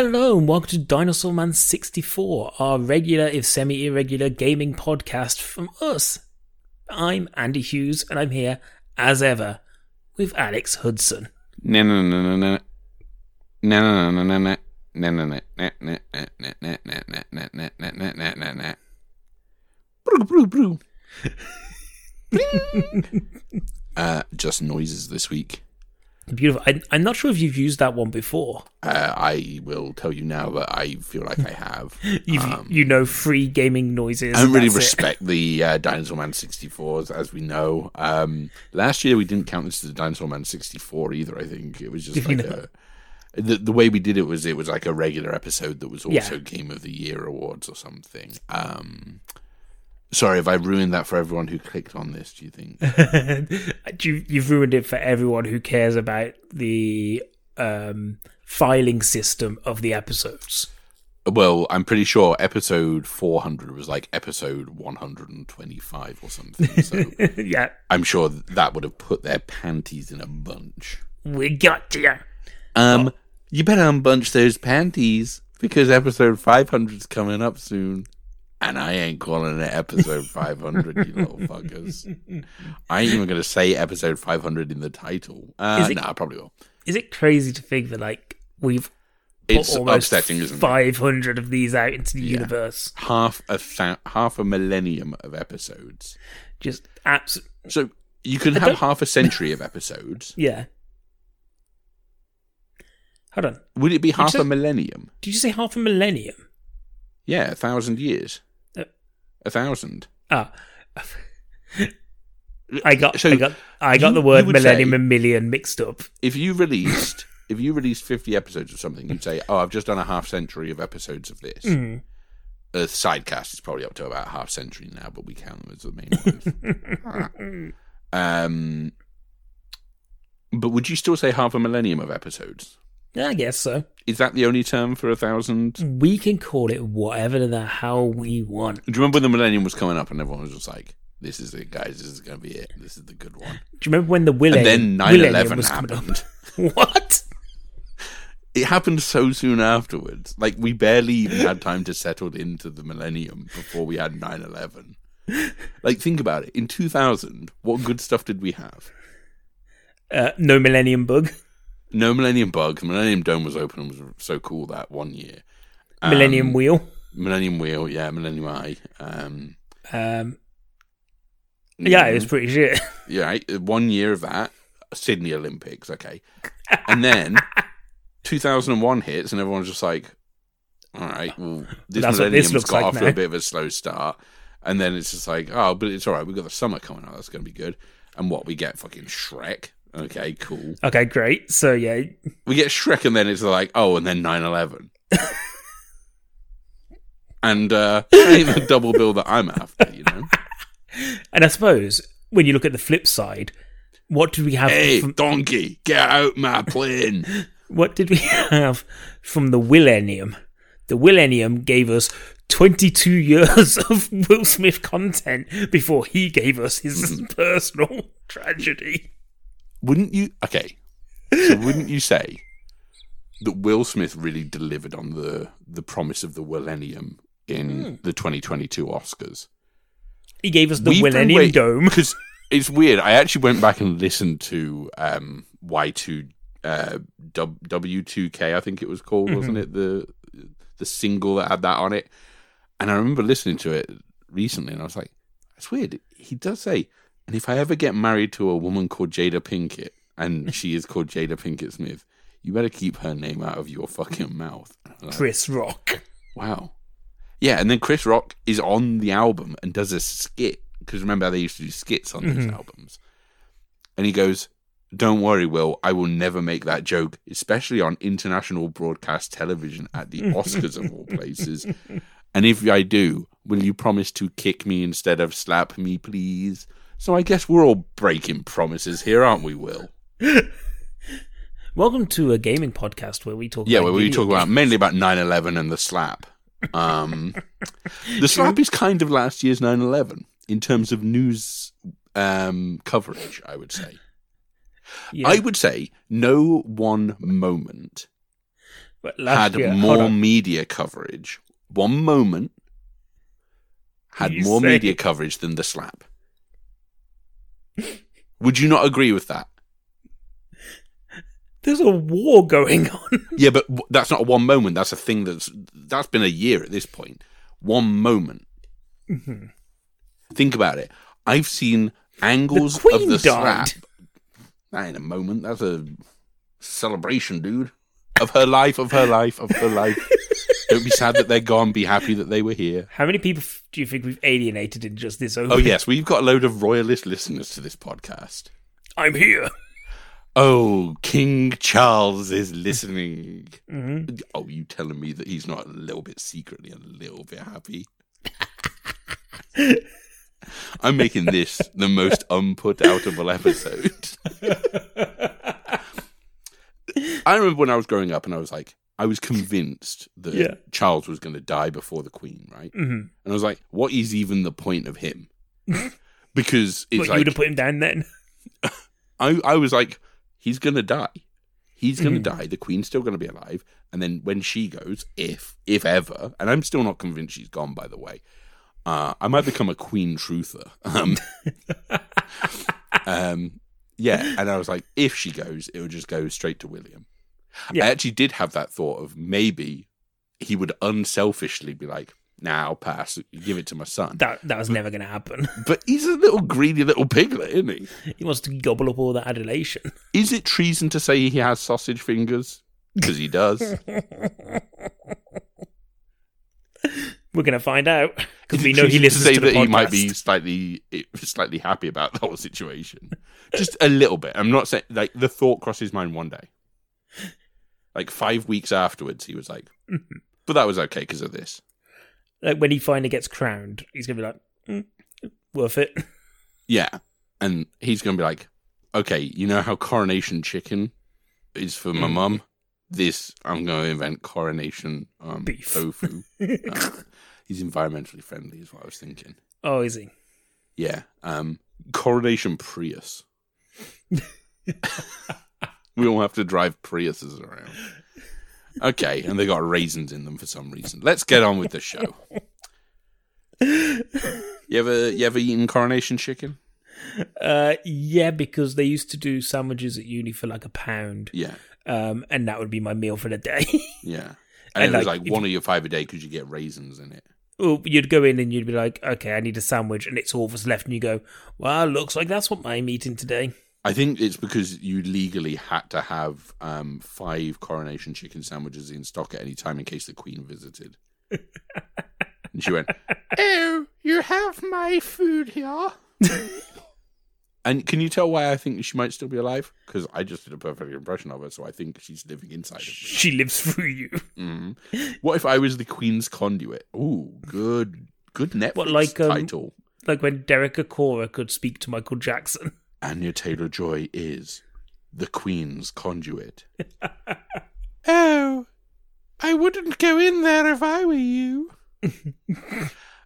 Hello and welcome to Dinosaur Man 64, our regular, if semi irregular, gaming podcast from us. I'm Andy Hughes and I'm here, as ever, with Alex Hudson. No, no, no, no, no. No, no, no, no, no. No, no, no, no, no, no, no, no, no, no, no, no, no, no, no, no, no. Brew, brew, brew. Uh, just noises this week. Beautiful. I, I'm not sure if you've used that one before. Uh, I will tell you now that I feel like I have. You've, you know, free gaming noises. I don't really it. respect the uh, Dinosaur Man 64s, as we know. Um, last year we didn't count this as a Dinosaur Man 64 either. I think it was just You like know. a, the the way we did it was it was like a regular episode that was also Yeah. Game of the Year awards or something. Um, sorry, have I ruined that for everyone who clicked on this? Do you think? you, you've ruined it for everyone who cares about the um, filing system of the episodes. well, I'm pretty sure episode 400 was like episode 125 or something. So yeah, I'm sure that would have put their panties in a bunch. we got you. Um, you better unbunch those panties because episode 500 is coming up soon. And I ain't calling it episode 500, you little fuckers. I ain't even going to say episode 500 in the title. Uh, it- no, I probably will. Is it crazy to think that like we've put It's almost upsetting, isn't it? 500 of these out into the Yeah. universe? Half a thou- half a millennium of episodes. Just abs. So you can have don't- half a century of episodes. Yeah. Hold on. Would it be half a millennium? Did you say half a millennium? Yeah, a thousand years. A thousand. Ah. I got, So I got, I got you- the word millennium and million mixed up. if you released if you released 50 episodes of something you'd say oh i've just done a half century of episodes of this Mm. uh, sidecast is probably up to about half century now but we count them as the main ones um but would you still say half a millennium of episodes I guess so. is that the only term for a thousand We can call it whatever the hell we want. Do you remember when the millennium was coming up and everyone was just like this is it guys this is going to be it this is the good one Do you remember when the Will and then Millennium 9-11 was coming up? happened What? it happened so soon afterwards. Like we barely even had time to settle into the millennium before we had 9/11. Like think about it. In 2000, what good stuff did we have? Uh, no Millennium Bug. No Millennium Bug. Millennium Dome was open and was so cool that one year. Um, Millennium Wheel. Millennium Wheel, yeah, Millennium Eye. Um, Um, yeah, it was pretty shit. yeah, one year of that. Sydney Olympics, okay. And then 2001 hits, and everyone's just like, all right, well, this That's what this got like off now. a bit of a slow start. And then it's just like, oh, but it's all right. We've got the summer coming up. That's going to be good. And what? We get fucking Shrek. Okay, cool. Okay, great. So yeah, We get Shrek, and then it's like, oh, and then 9 11. and uh, ain't the double bill that I'm after, you know? and I suppose when you look at the flip side, what did we have? hey, From, donkey, get out my plane. what did we have from the Millennium? The Millennium gave us 22 years of Will Smith content before he gave us his personal tragedy. Wouldn't you okay. So wouldn't you say that will smith really delivered on the the promise of the millennium in the 2022 oscars? He gave us the We've Millennium wait- Dome. because it's weird. I actually went back and listened to um y2 uh W- w2k i think it was called wasn't it? The the single that had that on it. And i remember listening to it recently and i was like it's weird. He does say and if i ever get married to a woman called jada pinkett and she is called jada pinkett smith you better keep her name out of your fucking mouth like, Chris Rock. Wow. Yeah, and then Chris Rock is on the album and does a skit because remember how they used to do skits on these mm-hmm. albums, and he goes, "Don't worry, Will. I will never make that joke, especially on international broadcast television at the Oscars of all places. And if I do, will you promise to kick me instead of slap me, please?" So I guess we're all breaking promises here, aren't we, Will? Welcome to a gaming podcast where we talk. Yeah, where we talk about mainly about 9/11 and the slap. Um, the slap is kind of last year's 9/11 in terms of news um, coverage, I would say. Yeah, I would say no one moment but last had year, more media coverage. One moment had You more say- media coverage than the slap. Would you not agree with that? There's a war going on. Yeah, but that's not a one moment. That's a thing that's that's been a year at this point. One moment. Mm-hmm. Think about it. I've seen angles The of the died. slap. That ain't a moment. That's a celebration, dude. Of her life, of her life, of her life. Don't be sad that they're gone. Be happy that they were here. How many people do you think we've alienated in just this over? Oh yes, we've got a load of royalist listeners to this podcast. I'm here. Oh, King Charles is listening. hmm Oh, you telling me that he's not a little bit secretly a little bit happy? I'm making this the most unput outable episode. I remember when I was growing up and I was like, I was convinced that Yeah. Charles was going to die before the Queen, right? hmm And I was like, what is even the point of him? Because But it's you would have put him down then. I, I was like, he's going to die. He's going to Mhm. die. The Queen's still going to be alive. And then when she goes, if, if ever, and I'm still not convinced she's gone, by the way, uh, I might become a Queen truther. Um, um, yeah. And I was like, if she goes, it would just go straight to William. Yeah. I actually did have that thought of maybe he would unselfishly be like, now nah, I'll pass, give it to my son. That that was never going to happen. But he's a little greedy little piglet, isn't he? he wants to gobble up all that adulation. Is it treason to say he has sausage fingers? Because he does. We're going to find out because we know he listens to say to, the that podcast. he might be slightly slightly happy about the whole situation. Just a little bit. I'm not saying like the thought crossed his mind one day. Like five weeks afterwards, he was like, "But that was okay because of this." Like when he finally gets crowned, he's going to be like, mm, worth it. Yeah, and he's gonna be like, "Okay, you know how coronation chicken is for my Mm. mum. This I'm gonna invent coronation um, Beef. tofu." Uh, he's environmentally friendly, is what I was thinking. oh, is he? Yeah. Um Coronation Prius. we all have to drive Priuses around. Okay, and they got raisins in them for some reason. Let's get on with the show. You ever you ever eaten coronation chicken? Uh, yeah, because they used to do sandwiches at uni for like a pound, Yeah. um, and that would be my meal for the day. Yeah. And, And, it was like, like, if one of your five a day because you get raisins in it. Well, you'd go in and you'd be like, okay, I need a sandwich, and it's all that's left, and you go, well, looks like that's what I'm eating today. I think it's because you legally had to have um, five coronation chicken sandwiches in stock at any time in case the Queen visited. and she went, "Oh, you have my food here." and can you tell why I think she might still be alive? Because I just did a perfect impression of her, so I think she's living inside of me. She lives through you. Mhm. What if I was the Queen's conduit? Ooh, good, good Netflix What, like, um, title. Like when Derek Acorah could speak to Michael Jackson. Anya Taylor Joy is the Queen's conduit. oh, I wouldn't go in there if I were you.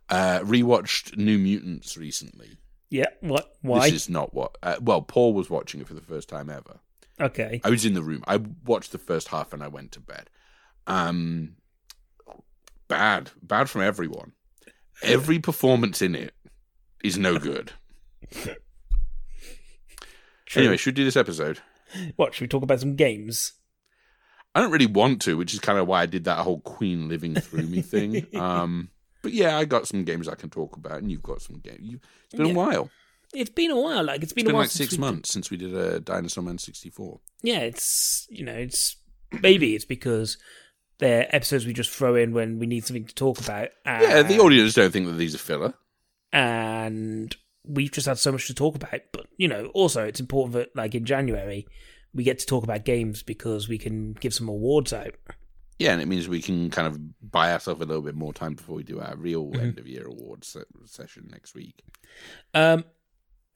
uh, rewatched New Mutants recently. Yeah, what? Why? This is not what. Uh, well, Paul was watching it for the first time ever. Okay. I was in the room. I watched the first half and I went to bed. Um, bad, bad from everyone. Every performance in it is no good. True. Anyway, should we do this episode? What, should we talk about some games? I don't really want to, which is kind of why I did that whole Queen living through me thing. Um, but yeah, I got some games I can talk about, and you've got some games. It's been Yeah. a while. It's been a while. Like it's been, It's been a while like six months since we did a Dinosaur Man sixty four. Yeah, it's you know, it's maybe it's because they're episodes we just throw in when we need something to talk about. And, Yeah, the audience don't think that these are filler. and we've just had so much to talk about. But you know, also it's important that like in January we get to talk about games because we can give some awards out. Yeah, and it means we can kind of buy ourselves a little bit more time before we do our real Mm-hmm. end of year awards session next week. Um,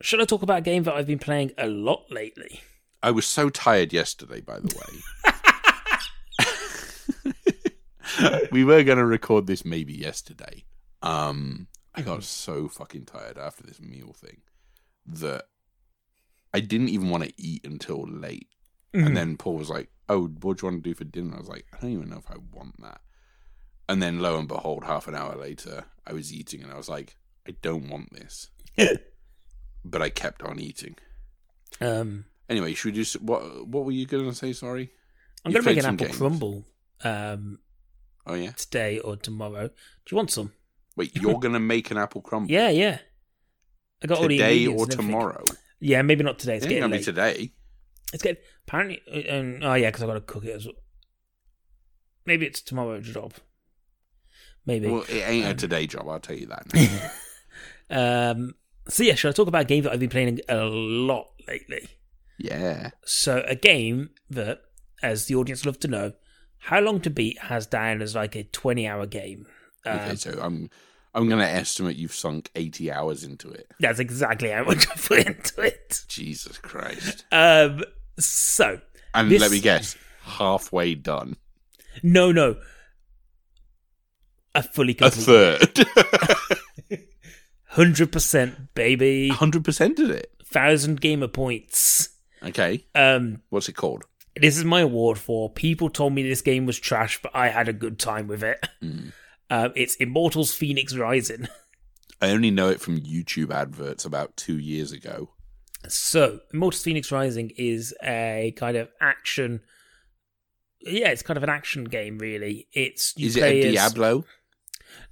should I talk about a game that I've been playing a lot lately? I was so tired yesterday, by the way. we were going to record this maybe yesterday. Um, I got so fucking tired after this meal thing that I didn't even want to eat until late. Mhm. And then Paul was like, "Oh, what do you want to do for dinner?" I was like, "I don't even know if I want that." And then lo and behold, half an hour later, I was eating, and I was like, "I don't want this," but I kept on eating. um, Anyway, should we just what? What were you going to say? Sorry. I'm going to make an apple games. crumble um, Oh yeah. today or tomorrow. Do you want some? Wait, you're going to make an apple crumble Yeah, yeah. I got all the today or tomorrow? Yeah, maybe not today. It's It getting going to be late. today. It's getting apparently. Um, oh yeah, because I got to cook it as well. Maybe it's tomorrow's job. Maybe. Well, it ain't a Um, today job. I'll tell you that. Now. um. So yeah, should I talk about a game that I've been playing a lot lately? yeah. So a game that, as the audience love to know, how long to beat has down as like a twenty-hour game. Um, Okay, so I'm I'm going to estimate you've sunk 80 hours into it. That's exactly how much I put into it. Jesus Christ. Um. So And This- let me guess, halfway done. no, no. A fully A third. hundred percent, baby. 100% did it. Thousand gamer points. Okay. Um. What's it called? This is my award for people told me this game was trash, but I had a good time with it. Mm. Um, it's Immortals Phoenix Rising. I only know it from YouTube adverts about two years ago. So, Immortals Phoenix Rising is a kind of action. Yeah, it's kind of an action game, really. It's you Is it a as- Diablo?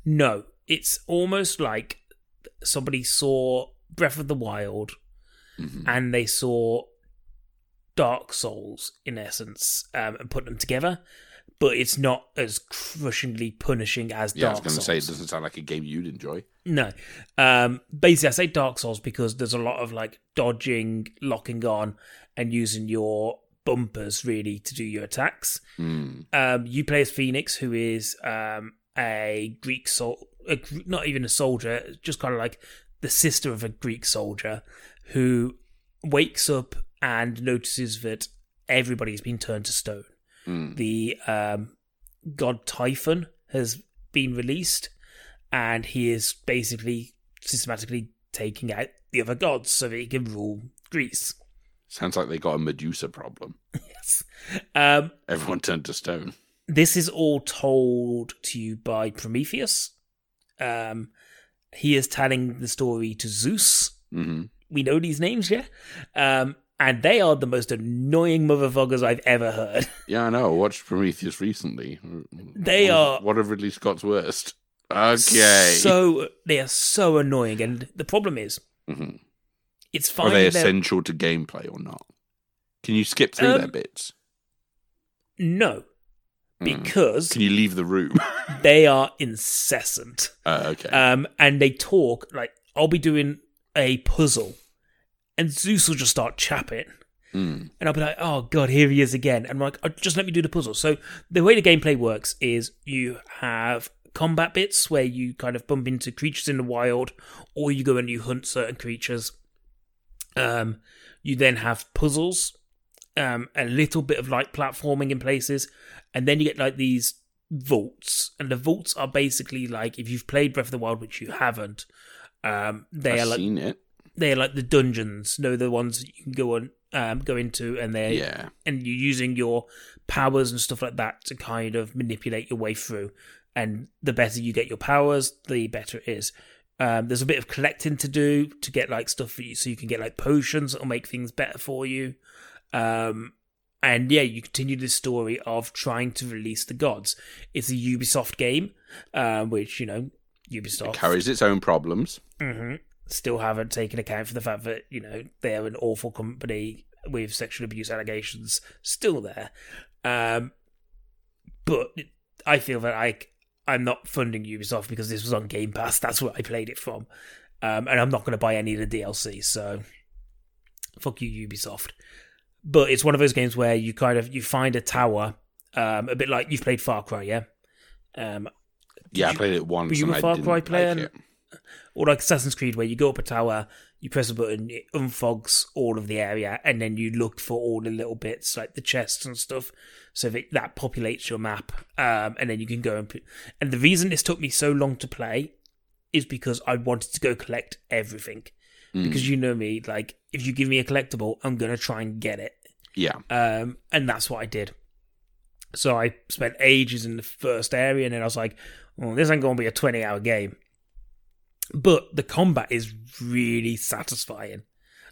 No, it's almost like somebody saw Breath of the Wild Mhm. and they saw Dark Souls in essence um, and put them together, but it's not as crushingly punishing as Dark Souls. Yeah, I was going to say it doesn't sound like a game you'd enjoy. No. Um, basically, I say Dark Souls because there's a lot of like dodging, locking on, and using your bumpers really to do your attacks. Mm. Um, you play as Phoenix, who is um, a Greek sol- not even a soldier, just kind of like the sister of a Greek soldier who wakes up and notices that everybody's been turned to stone. Mm. The um, god Typhon has been released, and he is basically systematically taking out the other gods so that he can rule Greece. Sounds like they got a Medusa problem. Yes. Um, Everyone turned to stone. this is all told to you by Prometheus. Um, he is telling the story to Zeus. hmm We know these names, yeah? Um, and they are the most annoying motherfuckers I've ever heard. Yeah, I know. I watched Prometheus recently. They What- are- What of Ridley Scott's worst? Okay. So they are so annoying, and the problem is, Mhm. it's Are fine. they they're- essential to gameplay or not? Can you skip through Um, their bits? No, Mm. because Can you leave the room? they are incessant. uh, okay. Um, and they talk like I'll be doing a puzzle, and Zeus will just start chapping. Mm. and I'll be like, oh god, here he is again. And I'm like, oh, just let me do the puzzle. So the way the gameplay works is you have combat bits where you kind of bump into creatures in the wild, or you go and you hunt certain creatures. Um, you then have puzzles, um, a little bit of like platforming in places, and then you get like these vaults, and the vaults are basically like if you've played Breath of the Wild, which you haven't. Um, they I've are like seen it. They're like the dungeons. No, the ones that you can go on, um, go into, and they Yeah. and you're using your powers and stuff like that to kind of manipulate your way through. And the better you get your powers, the better it is. Um, there's a bit of collecting to do to get like stuff for you, so you can get like potions that'll make things better for you. Um, and yeah, you continue this story of trying to release the gods. It's a Ubisoft game, uh, which you know Ubisoft It carries its own problems. hmm Still haven't taken account for the fact that you know they're an awful company with sexual abuse allegations still there. Um, but I feel that I I'm not funding Ubisoft because this was on Game Pass. That's where I played it from, um, and I'm not going to buy any of the DLC. So fuck you, Ubisoft. But it's one of those games where you kind of you find a tower, um, a bit like you've played Far Cry, yeah. Um, Yeah, I played it once. were you and a I Far didn't Cry player? it. Or like Assassin's Creed, where you go up a tower, you press a button, it unfogs all of the area, and then you look for all the little bits, like the chests and stuff, so that that populates your map, um, and then you can go and. Put, and the reason this took me so long to play is because I wanted to go collect everything, because you know me. Like, if you give me a collectible, I'm gonna try and get it. Yeah. Um, and that's what I did. So I spent ages in the first area, and then I was like, "Well, this ain't gonna be a 20 hour game." But the combat is really satisfying,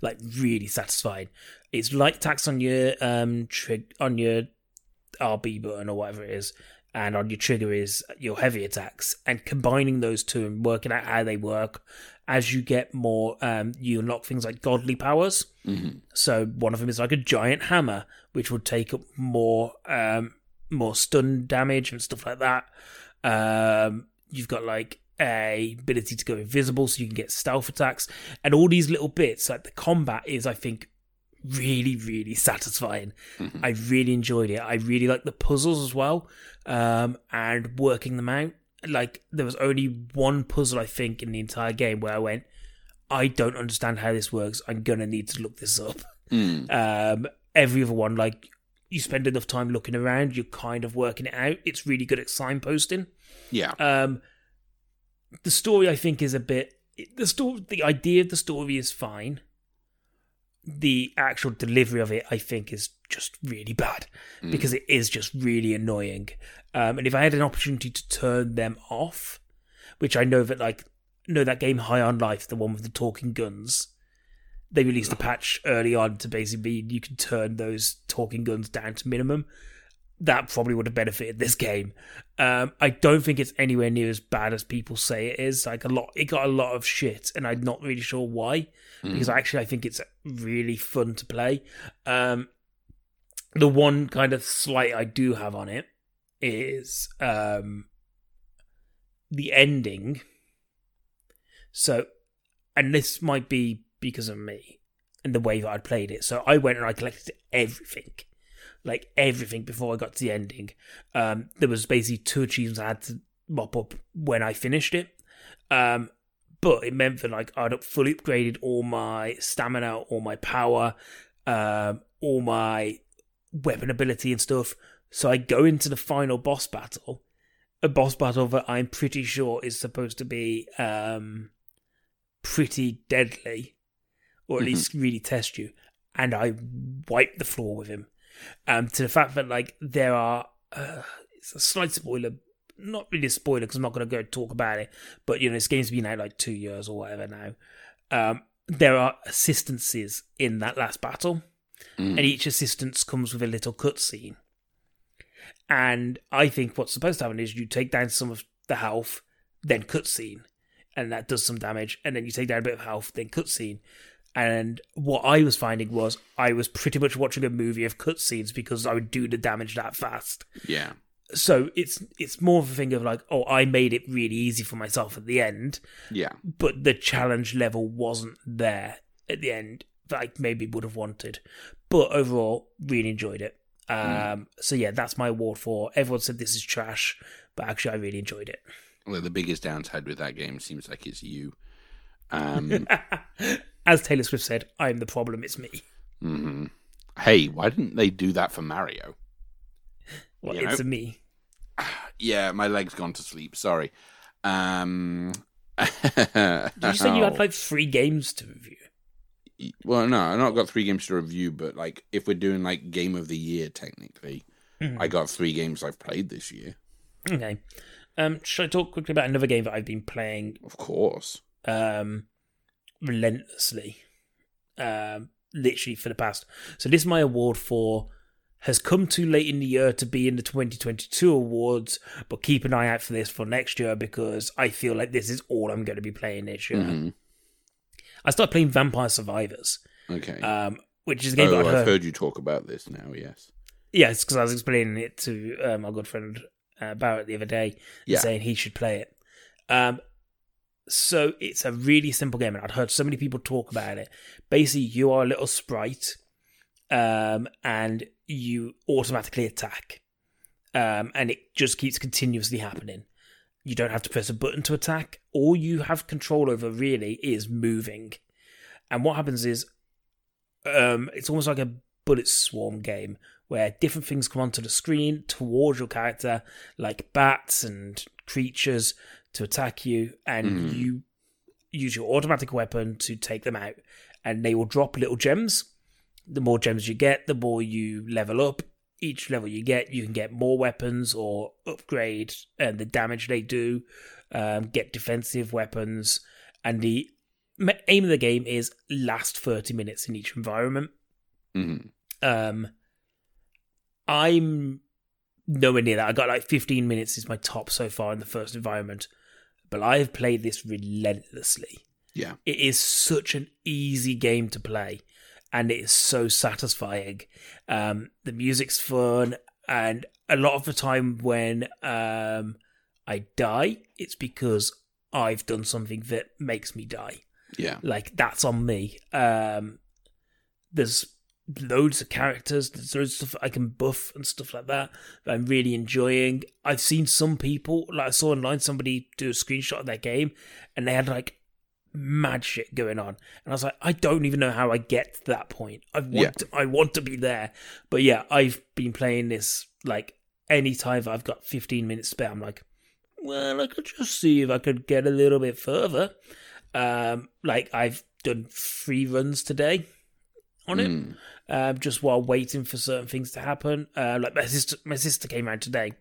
like really satisfying. It's light attacks on your um trig- on your RB button or whatever it is, and on your trigger is your heavy attacks, and combining those two and working out how they work. As you get more, um, you unlock things like godly powers. So one of them is like a giant hammer, which would take up more um, more stun damage and stuff like that. Um, you've got like a ability to go invisible, so you can get stealth attacks, and all these little bits. Like the combat is, I think, really really satisfying. I really enjoyed it. I really like the puzzles as well, um, and working them out. Like there was only one puzzle I think in the entire game where I went, I don't understand how this works. I'm gonna need to look this up. Um, every other one, like you spend enough time looking around, you're kind of working it out. It's really good at signposting. Yeah. Um, the story, I think, is a bit. The story, the idea of the story is fine. The actual delivery of it, I think, is just really bad because it is just really annoying. Um, and if I had an opportunity to turn them off, which I know that like know that game High on Life, the one with the talking guns, they released a patch early on to basically you can turn those talking guns down to minimum. That probably would have benefited this game. Um, I don't think it's anywhere near as bad as people say it is. Like a lot, it got a lot of shit, and I'm not really sure why. Because actually, I think it's really fun to play. Um, the one kind of slight I do have on it is um, the ending. So, and this might be because of me and the way that I played it. So I went and I collected everything, like everything before I got to the ending. Um, there was basically two achievements I had to mop up when I finished it. Um, but it meant that like I'd up- fully upgraded all my stamina, all my power, um, all my weapon ability and stuff. So I go into the final boss battle, a boss battle that I'm pretty sure is supposed to be um, pretty deadly, or at least really test you. And I wipe the floor with him. Um, to the fact that like there are, uh, it's a slight spoiler, not really a spoiler because I'm not going to go talk about it. But you know, this game's been out like two years or whatever now. Um, there are assistances in that last battle, and each assistance comes with a little cutscene. And I think what's supposed to happen is you take down some of the health, then cutscene, and that does some damage, and then you take down a bit of health, then cutscene. And what I was finding was I was pretty much watching a movie of cutscenes because I would do the damage that fast. Yeah. So it's it's more of a thing of like, oh, I made it really easy for myself at the end, Yeah. but the challenge level wasn't there at the end that I maybe would have wanted. But overall, really enjoyed it. Um, So yeah, that's my award for. Everyone said this is trash, but actually, I really enjoyed it. Well, the biggest downside with that game seems like it's you. Um, As Taylor Swift said, "I'm the problem. It's me." mhm. Hey, why didn't they do that for Mario? Well, You it's know? a me. Yeah, my leg's gone to sleep. Sorry. Um, Did you say you had like three games to review? Well, no, I've not got three games to review, but like if we're doing like game of the year, technically, I got three games I've played this year. Okay. Um, should I talk quickly about another game that I've been playing Of course. um, relentlessly, um, literally for the past. So this is my award for has come too late in the year to be in the 2022 awards, but keep an eye out for this for next year because I feel like this is all I'm going to be playing this year. Mhm. I started playing Vampire Survivors, Okay. um, which is a game oh, I've heard. heard you talk about this now. Yes. Yes, because I was explaining it to uh, my good friend uh, Barrett the other day, Yeah. saying he should play it. Um, so it's a really simple game, and I'd heard so many people talk about it. Basically, you are a little sprite, um, and you automatically attack, um, and it just keeps continuously happening. You don't have to press a button to attack. All you have control over really is moving. And what happens is, um, it's almost like a bullet swarm game where different things come onto the screen towards your character, like bats and creatures to attack you, and Mhm. you use your automatic weapon to take them out, and they will drop little gems. The more gems you get, the more you level up. Each level you get, you can get more weapons or upgrade and the damage they do. Um, get defensive weapons, and the aim of the game is last thirty minutes in each environment. Mhm. Um, I'm nowhere near that. I got like 15 minutes is my top so far in the first environment, but I have played this relentlessly. Yeah. It is such an easy game to play, and it is so satisfying. Um, the music's fun, and a lot of the time when um, I die, it's because I've done something that makes me die Yeah. like that's on me um there's loads of characters there's loads of stuff i can buff and stuff like that that i'm really enjoying. I've seen some people like i saw online somebody do a screenshot of their game and they had like mad shit going on. And i was like i don't even know how i get to that point. I want Yeah. to, i want to be there. But yeah i've been playing this like anytime i've got 15 minutes spare i'm like well i could just see if i could get a little bit further. Um, like I've done three runs today on it, Mm. um, just while waiting for certain things to happen. Uh, like my sister, my sister came around today,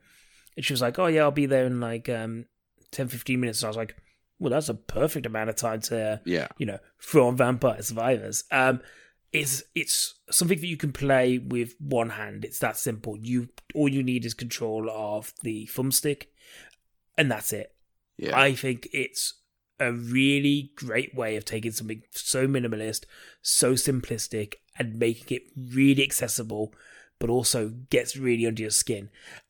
and she was like, "Oh yeah, I'll be there in like um, 10, 15 minutes." And I was like, "Well, that's a perfect amount of time to, Yeah. you know, throw on Vampire Survivors." Um, it's it's something that you can play with one hand. It's that simple. You all you need is control of the thumbstick, and that's it. Yeah. I think it's a really great way of taking something so minimalist, so simplistic, and making it really accessible, but also gets really under your skin.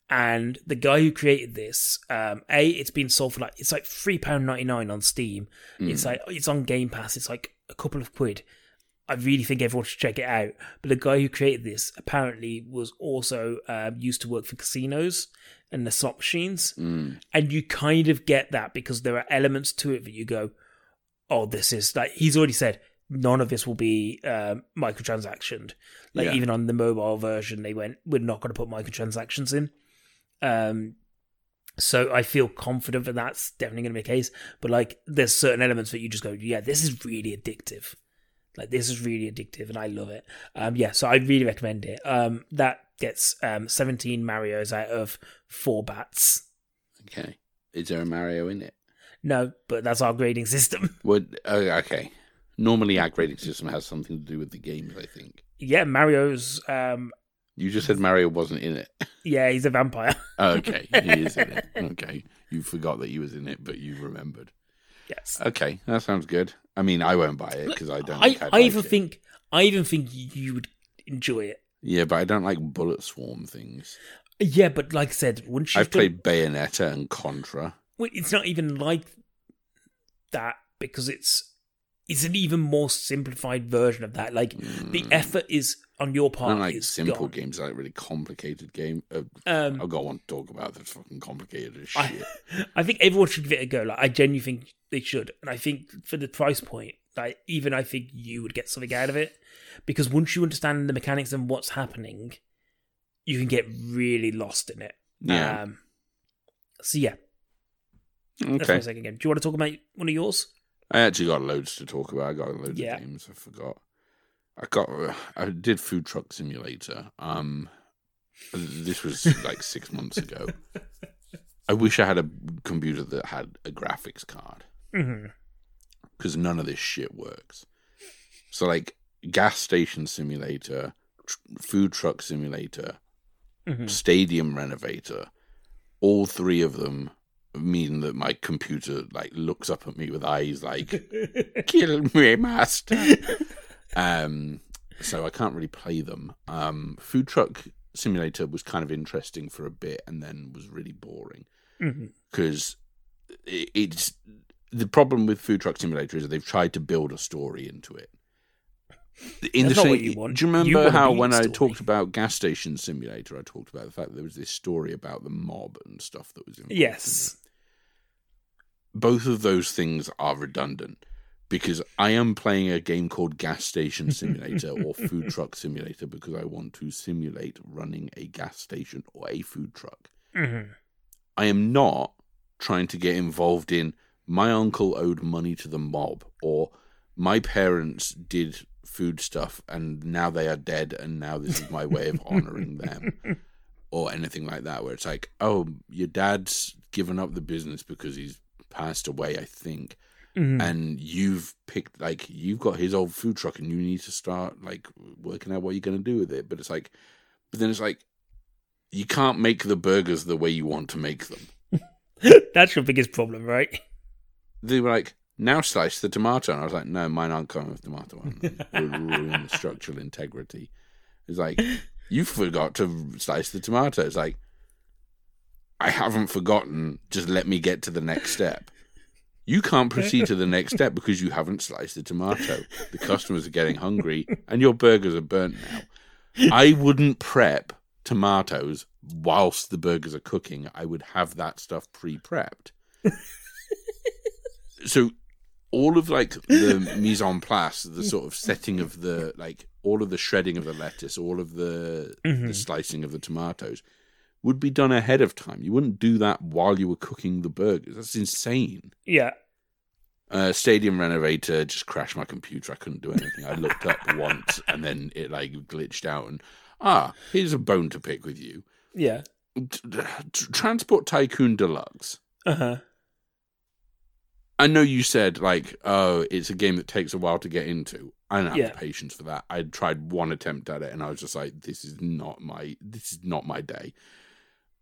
And the guy who created this, um, a, it's been sold for like it's like three pound ninety nine on Steam. It's like it's on Game Pass. It's like a couple of quid. I really think everyone should check it out. But the guy who created this apparently was also um, used to work for casinos and the slot machines Mm. and you kind of get that because there are elements to it that you go, "Oh, this is like." He's already said none of this will be um, microtransactioned. Like Yeah. even on the mobile version, they went, "We're not going to put microtransactions in." Um, so I feel confident that that's definitely going to be the case. But like, there's certain elements that you just go, "Yeah, this is really addictive." Like this is really addictive, and I love it. Um, yeah, so I really recommend it. Um, that gets um 17 Mario's out of four bats. Okay. Is there a Mario in it? No, but that's our grading system. Would oh, okay. Normally, our grading system has something to do with the games. I think yeah, Mario's um you just said Mario wasn't in it. yeah, he's a vampire. Oh, okay, he is in it. Okay, you forgot that he was in it, but you remembered. Yes. Okay, that sounds good. I mean, I won't buy it because I don't. I, think I like even it. think I even think you would enjoy it. Yeah, but I don't like bullet swarm things. Yeah, but like I said, once I've played Bayonetta and Contra. Well, it's not even like that because it's it's an even more simplified version of that. Like the hmm. effort is on your I part. don't like simple gone. games. I like really complicated game. Uh, Um, I've got one to talk about that's fucking complicated as I, shit. I think everyone should give it a go. Like I genuinely think they should, and I think for the price point, like even I think you would get something out of it because once you understand the mechanics and what's happening, you can get really lost in it. Yeah. Um, so yeah, that's my okay. second game. Do you want to talk about one of yours? I actually got loads to talk about. I got loads Yeah. of games. I forgot. I got. I did Food Truck Simulator. Um, this was like six months ago. I wish I had a computer that had a graphics card because none of this shit works. So like gas station simulator, tr- food truck simulator, hmm stadium renovator, all three of them mean that my computer like looks up at me with eyes like kill me master um so i can't really play them um food truck simulator was kind of interesting for a bit and then was really boring because it, it's the problem with food truck simulator is that they've tried to build a story into it in That's the same, you want. do you You remember a how when I talked about gas station simulator, I talked about the fact that there was this story about the mob and stuff that was involved. Yes. both of those things are redundant because I am playing a game called Gas Station Simulator or Food Truck Simulator because I want to simulate running a gas station or a food truck. hmm I am not trying to get involved in my uncle owed money to the mob, or my parents did food stuff and now they are dead, and now this is my way of honoring them, or anything like that, where it's like, oh, your dad's given up the business because he's passed away, I think. Mhm. And you've picked like you've got his old food truck, and you need to start like working out what you're going to do with it. But it's like, but then it's like, you can't make the burgers the way you want to make them. That's your biggest problem, right? they were like, now slice the tomato. And I was like, no, mine aren't coming with tomato. on. Ruin the structural integrity. It's like, you forgot to slice the tomato. It's like, I haven't forgotten. Just let me get to the next step. You can't proceed to the next step because you haven't sliced the tomato. The customers are getting hungry and your burgers are burnt now. I wouldn't prep tomatoes whilst the burgers are cooking. I would have that stuff pre prepped. so all of like the mise en place, the sort of setting of the like all of the shredding of the lettuce, all of the, the Mhm. slicing of the tomatoes would be done ahead of time. You wouldn't do that while you were cooking the burgers. That's insane. Yeah. Uh, Stadium Renovator just crashed my computer. I couldn't do anything. I looked up once and then it like glitched out. And ah, here's a bone to pick with you. Yeah. Transport Tycoon Deluxe. Uh huh. I know you said like, oh, it's a game that takes a while to get into. I don't have Yeah. the patience for that. I tried one attempt at it, and I was just like, this is not my this is not my day.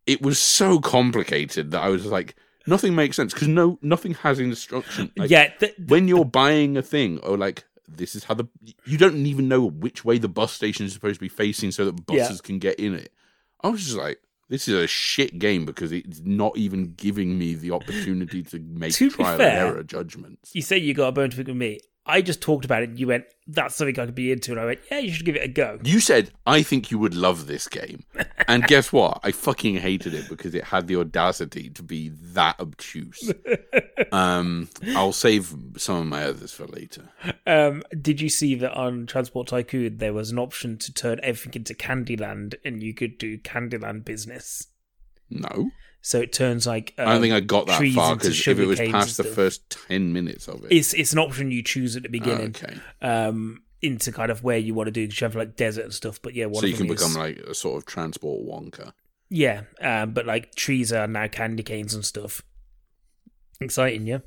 It was so complicated that I was like, nothing makes sense because no nothing has instruction. Like, yeah. Th- when you're buying a thing, or like this is how the you don't even know which way the bus station is supposed to be facing so that Yeah. buses can get in it. I was just like, this is a shit game because it's not even giving me the opportunity to make To trial and error judgments. you say you got a bone to pick with me. I just talked about it. and You went, "That's something I could be into," and I went, "Yeah, you should give it a go." You said, I think you would love this game. And guess what? I fucking hated it because it had the audacity to be that obtuse. Um, I'll save some of my others for later. Um, did you see that on Transport Tycoon there was an option to turn everything into Candyland, and you could do Candyland business? No. So it turns like um, I don't think I got that far because if it was past the first 10 minutes of it. it's it's an option you choose at the Oh, beginning. okay. Um, into kind of where you want to do because you have like desert and stuff. But yeah, one So you can is- become like a sort of transport wonka. yeah, um, but like trees are now candy canes and stuff. Exciting, yeah.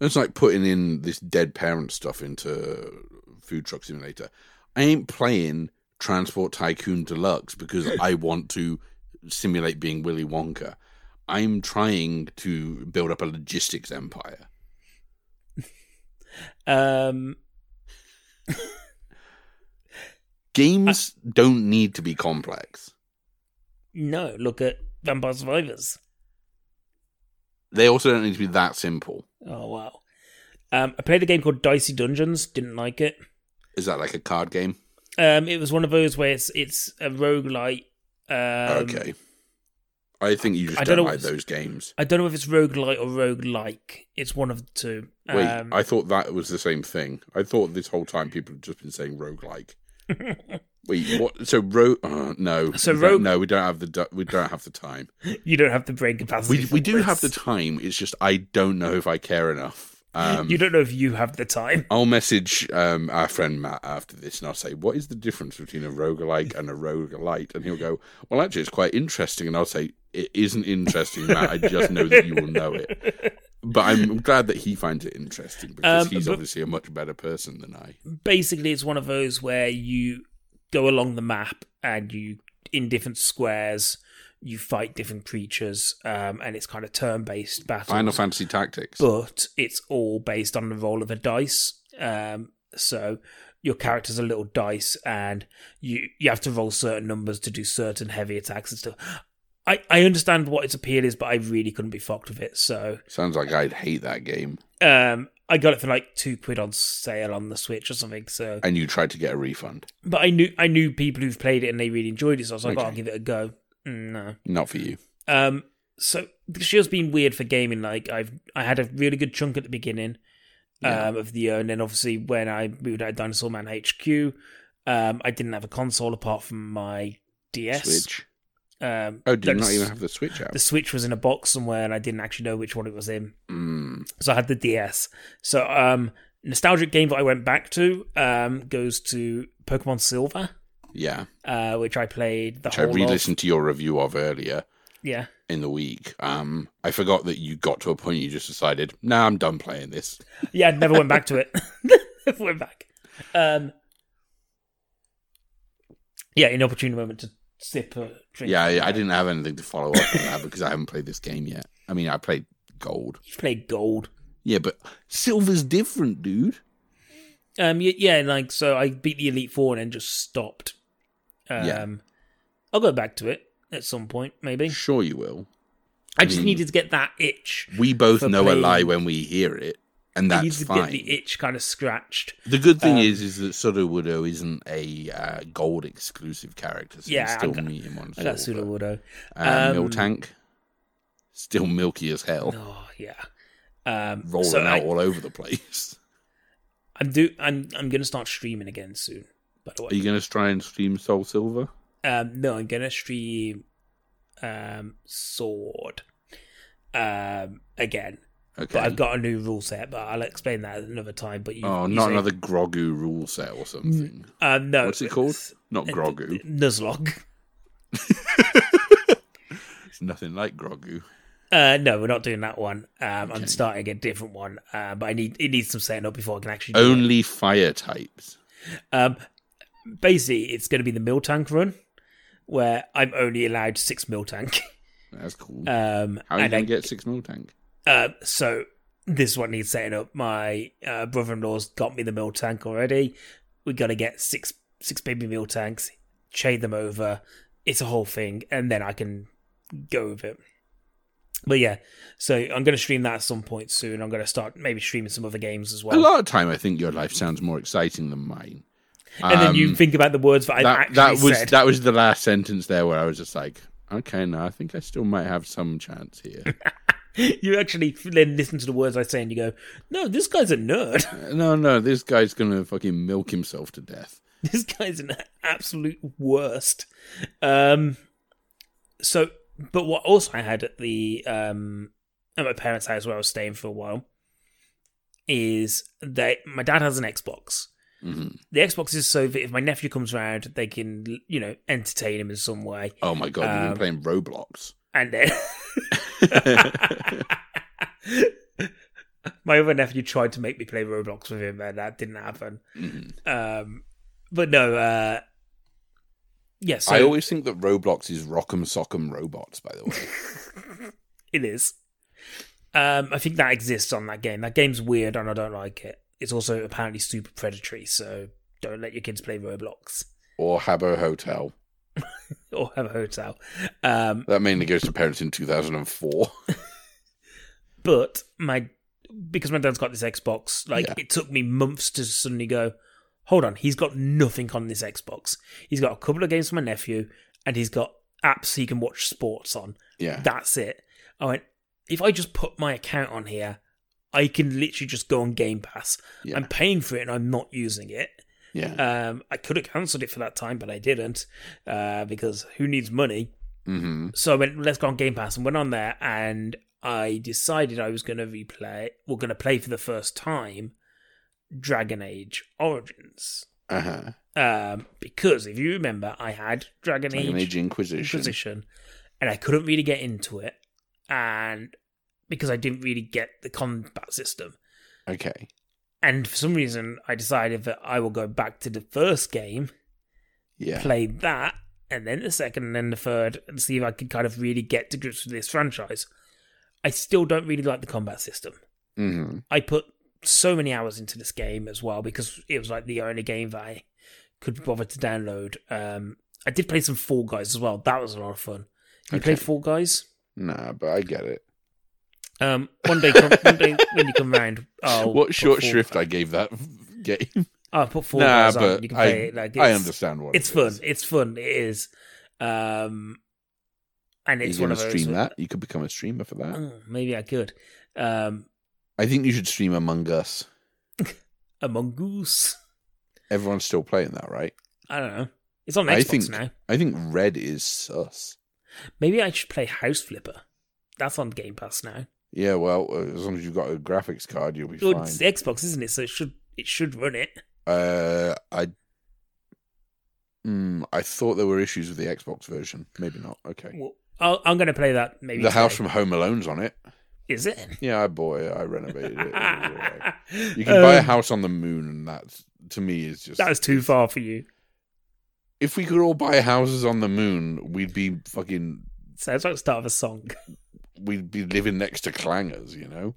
It's like putting in this dead parent stuff into Food Truck Simulator. I ain't playing Transport Tycoon Deluxe because I want to simulate being Willy Wonka. I'm trying to build up a logistics empire. Um, Games don't need to be complex. no, look at Vampire Survivors. They also don't need to be that simple. Oh wow. Um, I played a game called Dicey Dungeons. Didn't like it. Is that like a card game? Um, it was one of those where it's it's a roguelite. Um, okay. I think you just I don't, don't know like those games. I don't know if it's roguelite or roguelike. It's one of the two. Wait, Um, I thought that was the same thing. I thought this whole time people had just been saying roguelike. Wait, what? So ro? Uh, no, So rogue- No, we don't have the we don't have the time. you don't have the brain capacity. We we do this. have the time. It's just I don't know if I care enough. Um, you don't know if you have the time. I'll message um, our friend Matt after this and I'll say, What is the difference between a roguelike and a roguelite? And he'll go, Well, actually, it's quite interesting. And I'll say, It isn't interesting, Matt. I just know that you will know it. But I'm glad that he finds it interesting because Um, he's obviously a much better person than I. Basically, it's one of those where you go along the map and you in different squares. You fight different creatures, um, and it's kind of turn-based battles. Final Fantasy Tactics. but it's all based on the roll of a dice. Um, so your character's a little dice, and you you have to roll certain numbers to do certain heavy attacks and stuff. I, I understand what its appeal is, but I really couldn't be fucked with it. So Sounds like I'd hate that game. um, I got it for like two quid on sale on the Switch or something. So, And you tried to get a refund. but I knew I knew people who've played it and they really enjoyed it. So I was like, oh, I'll give it a go. No. Not for you. Um, so this year's been weird for gaming. Like I've I had a really good chunk at the beginning Yeah. um, of the year, and then obviously when I moved out of Dinosaur Man HQ, um, I didn't have a console apart from my DS. Switch. Um, Oh, did not even have the Switch out? the Switch was in a box somewhere, and I didn't actually know which one it was in. Mm, So I had the DS. So um, nostalgic game that I went back to um, goes to Pokemon Silver, yeah, uh, which I played the which I whole of. re-listened to your review of earlier Yeah, in the week. Um, I forgot that you got to a point you just decided, nah, I'm done playing this. yeah, I never went back to it. never went back. Um, yeah, inopportune moment to sip a drink. Yeah, I, I didn't have anything to follow up on that because I haven't played this game yet. I mean, I played Gold. You've played Gold. Yeah, but Silver's different, dude. Um, yeah, like so, I beat the Elite Four and then just stopped. Um, Yeah. I'll go back to it at some point, maybe. Sure, you will. I just mean- needed to get that itch. We both know a lie when we hear it, and I that's needed to fine. get the itch kind of scratched. The good thing Um, is, is that Sudowoodo isn't a uh, gold exclusive character, so Yeah, you still I got- meet him on I got silver. Sudowoodo. Uh, Um, Miltank, still milky as hell, Oh yeah. Um, rolling so out I, all over the place. I'm do I'm I'm gonna start streaming again soon. By the way, Are you going to try and stream Soul Silver? um, no, I'm gonna stream um Sword um again. Okay. But I've got a new rule set, but I'll explain that another time. But you, oh, you not say- another Grogu rule set or something. Um, no, What's it called? Not Grogu. Nuzlocke. It's nothing like Grogu. Uh, no, we're not doing that one. Um, Okay. I'm starting a different one, uh, but I need it needs some setting up before I can actually. Do it. Only fire types. Um, basically, it's going to be the Miltank run, where I'm only allowed six Miltank. That's cool. Um, How are you going I, to get six Miltank? uh, so this one needs setting up. My uh, brother-in-law's got me the Miltank already. We got to get six six baby Miltanks, chain them over. It's a whole thing, and then I can go with it. But yeah, so I'm going to stream that at some point soon. I'm going to start maybe streaming some other games as well. A lot of time, I think your life sounds more exciting than mine. And then you Um, think about the words that I've actually that was said. that was the last sentence there where I was just like, okay, no, I think I still might have some chance here. you actually then listen to the words I say and you go, "No, this guy's a nerd. no, no, this guy's gonna fucking milk himself to death. this guy's an absolute worst." Um, so, but what also I had at the um at my parents' house where I was staying for a while is that my dad has an Xbox. Hmm The Xbox is so that if my nephew comes round, they can you know entertain him in some way, Oh my god, you've Um, been playing Roblox. and then. My other nephew tried to make me play Roblox with him, and that didn't happen. Mhm. Um, but no, uh, yeah, so I always think that Roblox is Rock'em Sock'em Robots. By the way, it is. Um, I think that exists on that game. That game's weird, and I don't like it. It's also apparently super predatory, so don't let your kids play Roblox or have a Hotel. or have a hotel. Um, That mainly goes to parents in 2004. but my because my dad's got this Xbox, like Yeah. it took me months to suddenly go, hold on, he's got nothing on this Xbox. He's got a couple of games for my nephew, and he's got apps he can watch sports on. yeah, That's it. I went, if I just put my account on here, I can literally just go on Game Pass. Yeah. I'm paying for it and I'm not using it. yeah. Um, I could have cancelled it for that time, but I didn't uh, because who needs money? hmm So I went, let's go on Game Pass, and went on there, and I decided I was going to replay, we're going to play for the first time, Dragon Age Origins. Uh huh. Um, because if you remember, I had Dragon, Dragon Age, Age Inquisition. Inquisition, and I couldn't really get into it, and because I didn't really get the combat system, Okay. and for some reason, I decided that I will go back to the first game Yeah. play that, and then the second, and then the third, and see if I can kind of really get to grips with this franchise. I still don't really like the combat system. hmm I put so many hours into this game as well because it was like the only game that I could bother to download. Um, I did play some Fall Guys as well. That was a lot of fun. You Okay. played Fall Guys? Nah, but I get it. Um, one day, come, one day when you come round, I'll what short shrift I gave that game. I'll put Fall nah, but You can I, it. Like, I understand what It's it fun. is. It's fun. It is. Um, and it's you one of to those. stream that? You could become a streamer for that. Oh, maybe I could. Um, I think you should stream Among Us. Among Goose. Everyone's still playing that, right? I don't know. It's on I Xbox think now. I think Red is sus. Maybe I should play House Flipper. That's on Game Pass now. Yeah, well, uh, as long as you've got a graphics card, you'll be Well, fine. it's Xbox, isn't it? So it should it should run it. Uh, I, mm, I thought there were issues with the Xbox version. Maybe not. Okay. Well, I'll, I'm going to play that. Maybe The house from Home Alone's on it. is it? Yeah, I bought it. I renovated it. it. You can buy a Um, house on the moon, and that to me is just that is too far for you. If we could all buy houses on the moon, we'd be fucking. Sounds like the start of a song. We'd be living next to clangers, you know.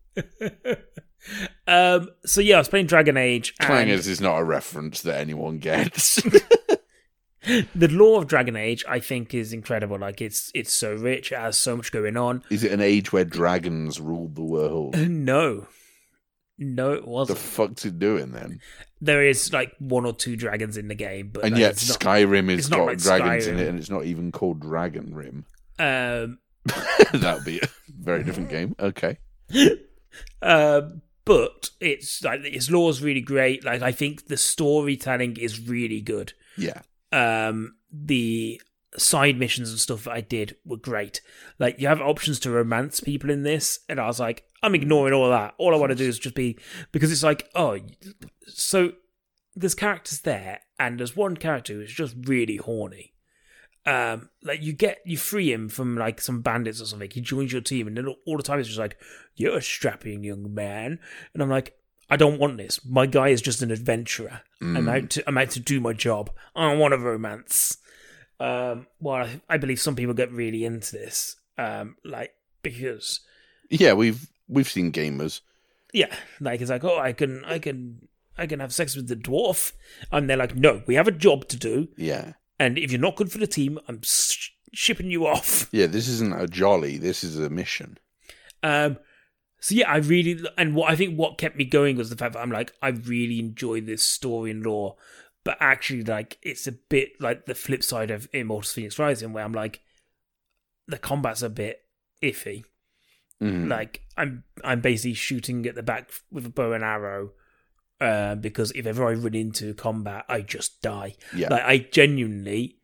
um. So yeah, I was playing Dragon Age. Clangers is not a reference that anyone gets. The lore of Dragon Age, I think, is incredible. Like it's it's so rich. It has so much going on. is it an age where dragons ruled the world? No, no, it wasn't. The fuck's it doing then? there is like one or two dragons in the game, but and like, yet not. Skyrim has got like dragons in it, and it's not even called Dragon Rim. Um, that would be a very different game. Okay. Um, but it's like its lore is really great. Like I think the storytelling is really good. Yeah. Um, the side missions and stuff that I did were great. Like you have options to romance people in this, and I was like, I'm ignoring all that. All I want to do is just be because it's like, oh, so there's characters there, and there's one character who's just really horny. Um, like you get you free him from like some bandits or something. He joins your team, and then all the time it's just like, "You're a strapping young man," and I'm like, "I don't want this. My guy is just an adventurer. I'm Mm. out to I'm out to do my job. I don't want a romance." Um, well, I, I believe some people get really into this, um, like because Yeah, we've we've seen gamers. yeah, like it's like, oh, I can I can I can have sex with the dwarf, and they're like, no, we have a job to do, Yeah. And if you're not good for the team, I'm sh- shipping you off. Yeah, this isn't a jolly, this is a mission. Um, so yeah, I really and what I think what kept me going was the fact that I'm like I really enjoy this story and lore, but actually like it's a bit like the flip side of Immortals Fenyx Rising, where I'm like the combat's a bit iffy. Mhm. Like I'm I'm basically shooting at the back with a bow and arrow. Uh, because if ever I run into combat, I just die. yeah. Like I genuinely,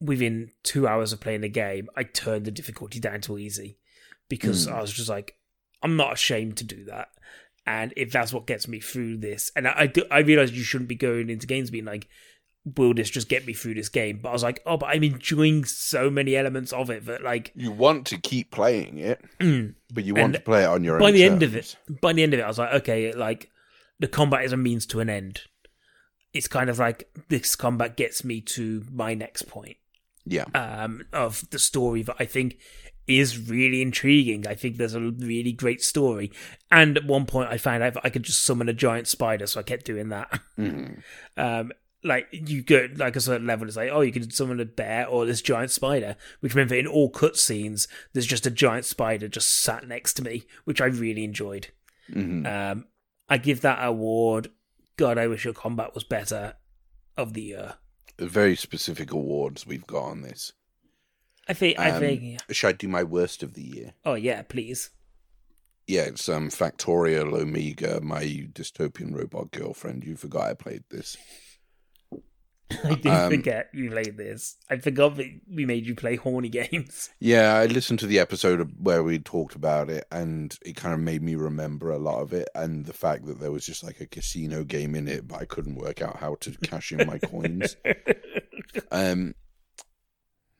within two hours of playing the game, I turned the difficulty down to easy because Mm. I was just like, I'm not ashamed to do that. And if that's what gets me through this, and I I, do, I realized you shouldn't be going into games being like, will this just get me through this game? But I was like, oh, but I'm enjoying so many elements of it that like you want to keep playing it, mm, but you want to play it on your own. by the end of it, by the end of it, I was like, okay, like the combat is a means to an end. It's kind of like this combat gets me to my next point. Yeah. um, of the story that I think is really intriguing. I think there's a really great story. And at one point, I found out that I could just summon a giant spider, so I kept doing that. Mhm. Um, like you go like a certain level, it's like oh, you can summon a bear or this giant spider. Which meant that in all cutscenes, there's just a giant spider just sat next to me, which I really enjoyed. Mhm. Um, I give that award. God, I wish your combat was better. Of the year, Very specific awards we've got on this. I think. I Um, think. Should I do my worst of the year? Oh yeah, please. Yeah, it's um Factorial Omega, my dystopian robot girlfriend. You forgot I played this. I did Um, forget you played this. I forgot that we made you play horny games. Yeah, I listened to the episode where we talked about it, and it kind of made me remember a lot of it, and the fact that there was just like a casino game in it, but I couldn't work out how to cash in my coins. Um,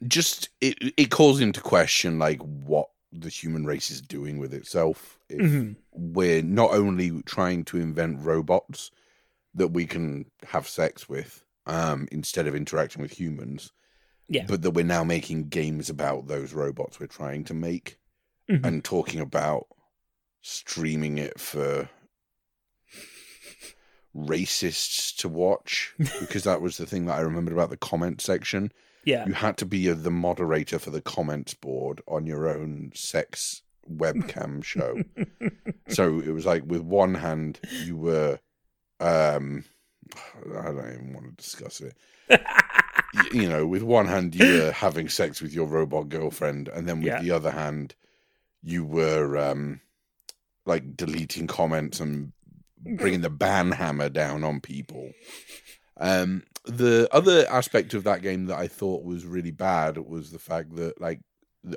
just it it calls into question like what the human race is doing with itself. If Mhm. we're not only trying to invent robots that we can have sex with, um, instead of interacting with humans, Yeah. but that we're now making games about those robots we're trying to make Mhm. and talking about streaming it for racists to watch because that was the thing that I remembered about the comment section. Yeah. You had to be uh the moderator for the comments board on your own sex webcam show. so it was like with one hand you were um I don't even want to discuss it. You know, with one hand you were having sex with your robot girlfriend, and then with Yeah. the other hand you were um like deleting comments and bringing the ban hammer down on people. Um, the other aspect of that game that I thought was really bad was the fact that like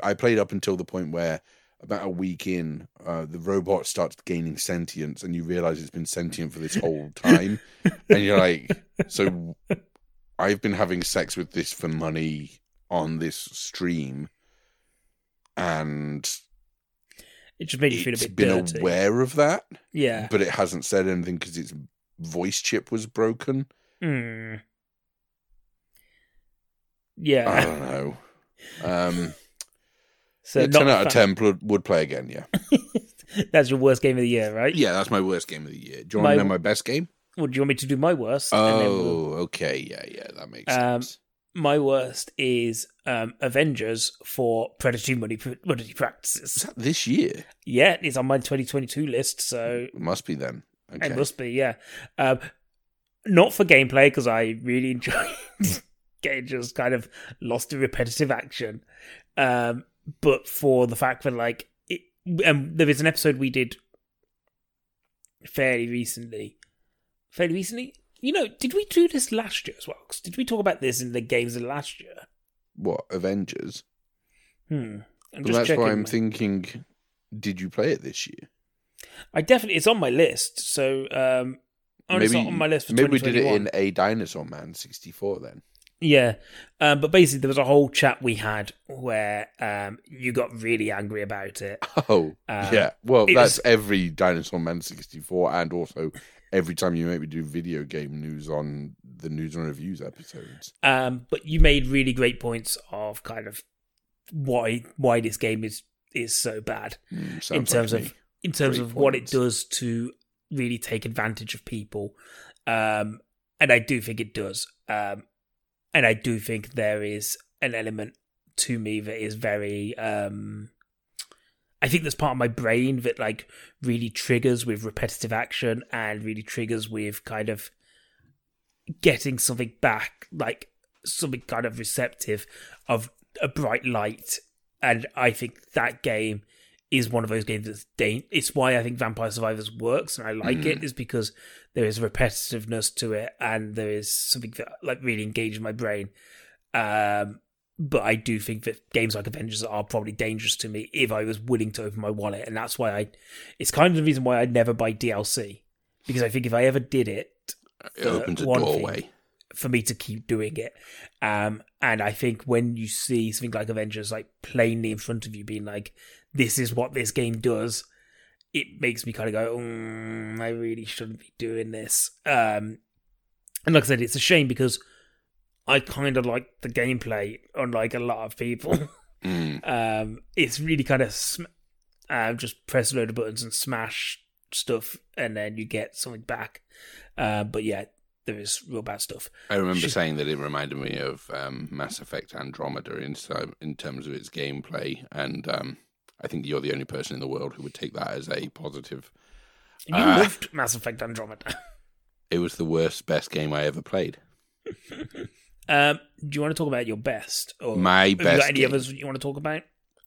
I played up until the point where about a week in, uh, the robot starts gaining sentience, and you realize it's been sentient for this whole time, and you're like, so I've been having sex with this for money on this stream, and It just made you feel a it's bit been dirty. aware of that, Yeah. but it hasn't said anything because its voice chip was broken. Hmm. Yeah. I don't know. Um, so ten out of ten would, would play again. Yeah, That's your worst game of the year, right? yeah, that's my worst game of the year. Do you want to know my best game? Well, do you want me to do my worst? Then we'll- Oh, okay, yeah, yeah, that makes Um, sense. my worst is um, Avengers for predatory money money Is practices. that this year? Yeah, it's on my 2022 list, so It must be then. Okay. it must be. Yeah, um, not for gameplay because I really enjoyed getting just kind of lost in repetitive action, um, but for the fact that like it, um, there is an episode we did fairly recently, fairly recently. You know, did we do this last year as well? 'Cause did we talk about this in the games of last year? What Avengers? Hmm. I'm Well, just that's checking. why I'm thinking. Did you play it this year? I definitely it's on my list. So um, oh, it's not on my list for maybe we did it in a Dinosaur Man '64 then. Yeah, um, but basically there was a whole chat we had where um, you got really angry about it. Oh, Um, yeah. Well, that's was- every Dinosaur Man '64, and also every time you make me do video game news on the news and reviews episodes. Um, but you made really great points of kind of why why this game is is so bad Mm, in terms like of me. in terms Great of what it does to really take advantage of people. Um, and I do think it does. Um, and I do think there is an element to me that is very. Um, I think there's part of my brain that like really triggers with repetitive action and really triggers with kind of getting something back, like something kind of receptive of a bright light. And I think that game is one of those games that's dan- it's why I think Vampire Survivors works and I like it is because there is repetitiveness to it and there is something that like really engages my brain. Um but I do think that games like Avengers are probably dangerous to me if I was willing to open my wallet and that's why I it's kind of the reason why I'd never buy DLC. Because I think if I ever did it It opens a doorway. for me to keep doing it. Um, and I think when you see something like Avengers like plainly in front of you, being like, "This is what this game does," it makes me kind of go, mm, "I really shouldn't be doing this." Um, and like I said, it's a shame because I kind of like the gameplay, unlike a lot of people. Mm. um, it's really kind of sm- uh, just press a load of buttons and smash stuff, and then you get something back. Uh, but yeah, there is real bad stuff. I remember Shit. saying that it reminded me of um, Mass Effect Andromeda in so- in terms of its gameplay, and um, I think you're the only person in the world who would take that as a positive. You Ah. loved Mass Effect Andromeda. It was the worst, best game I ever played. Um, do you want to talk about your best? Or My best got any game. others you want to talk about?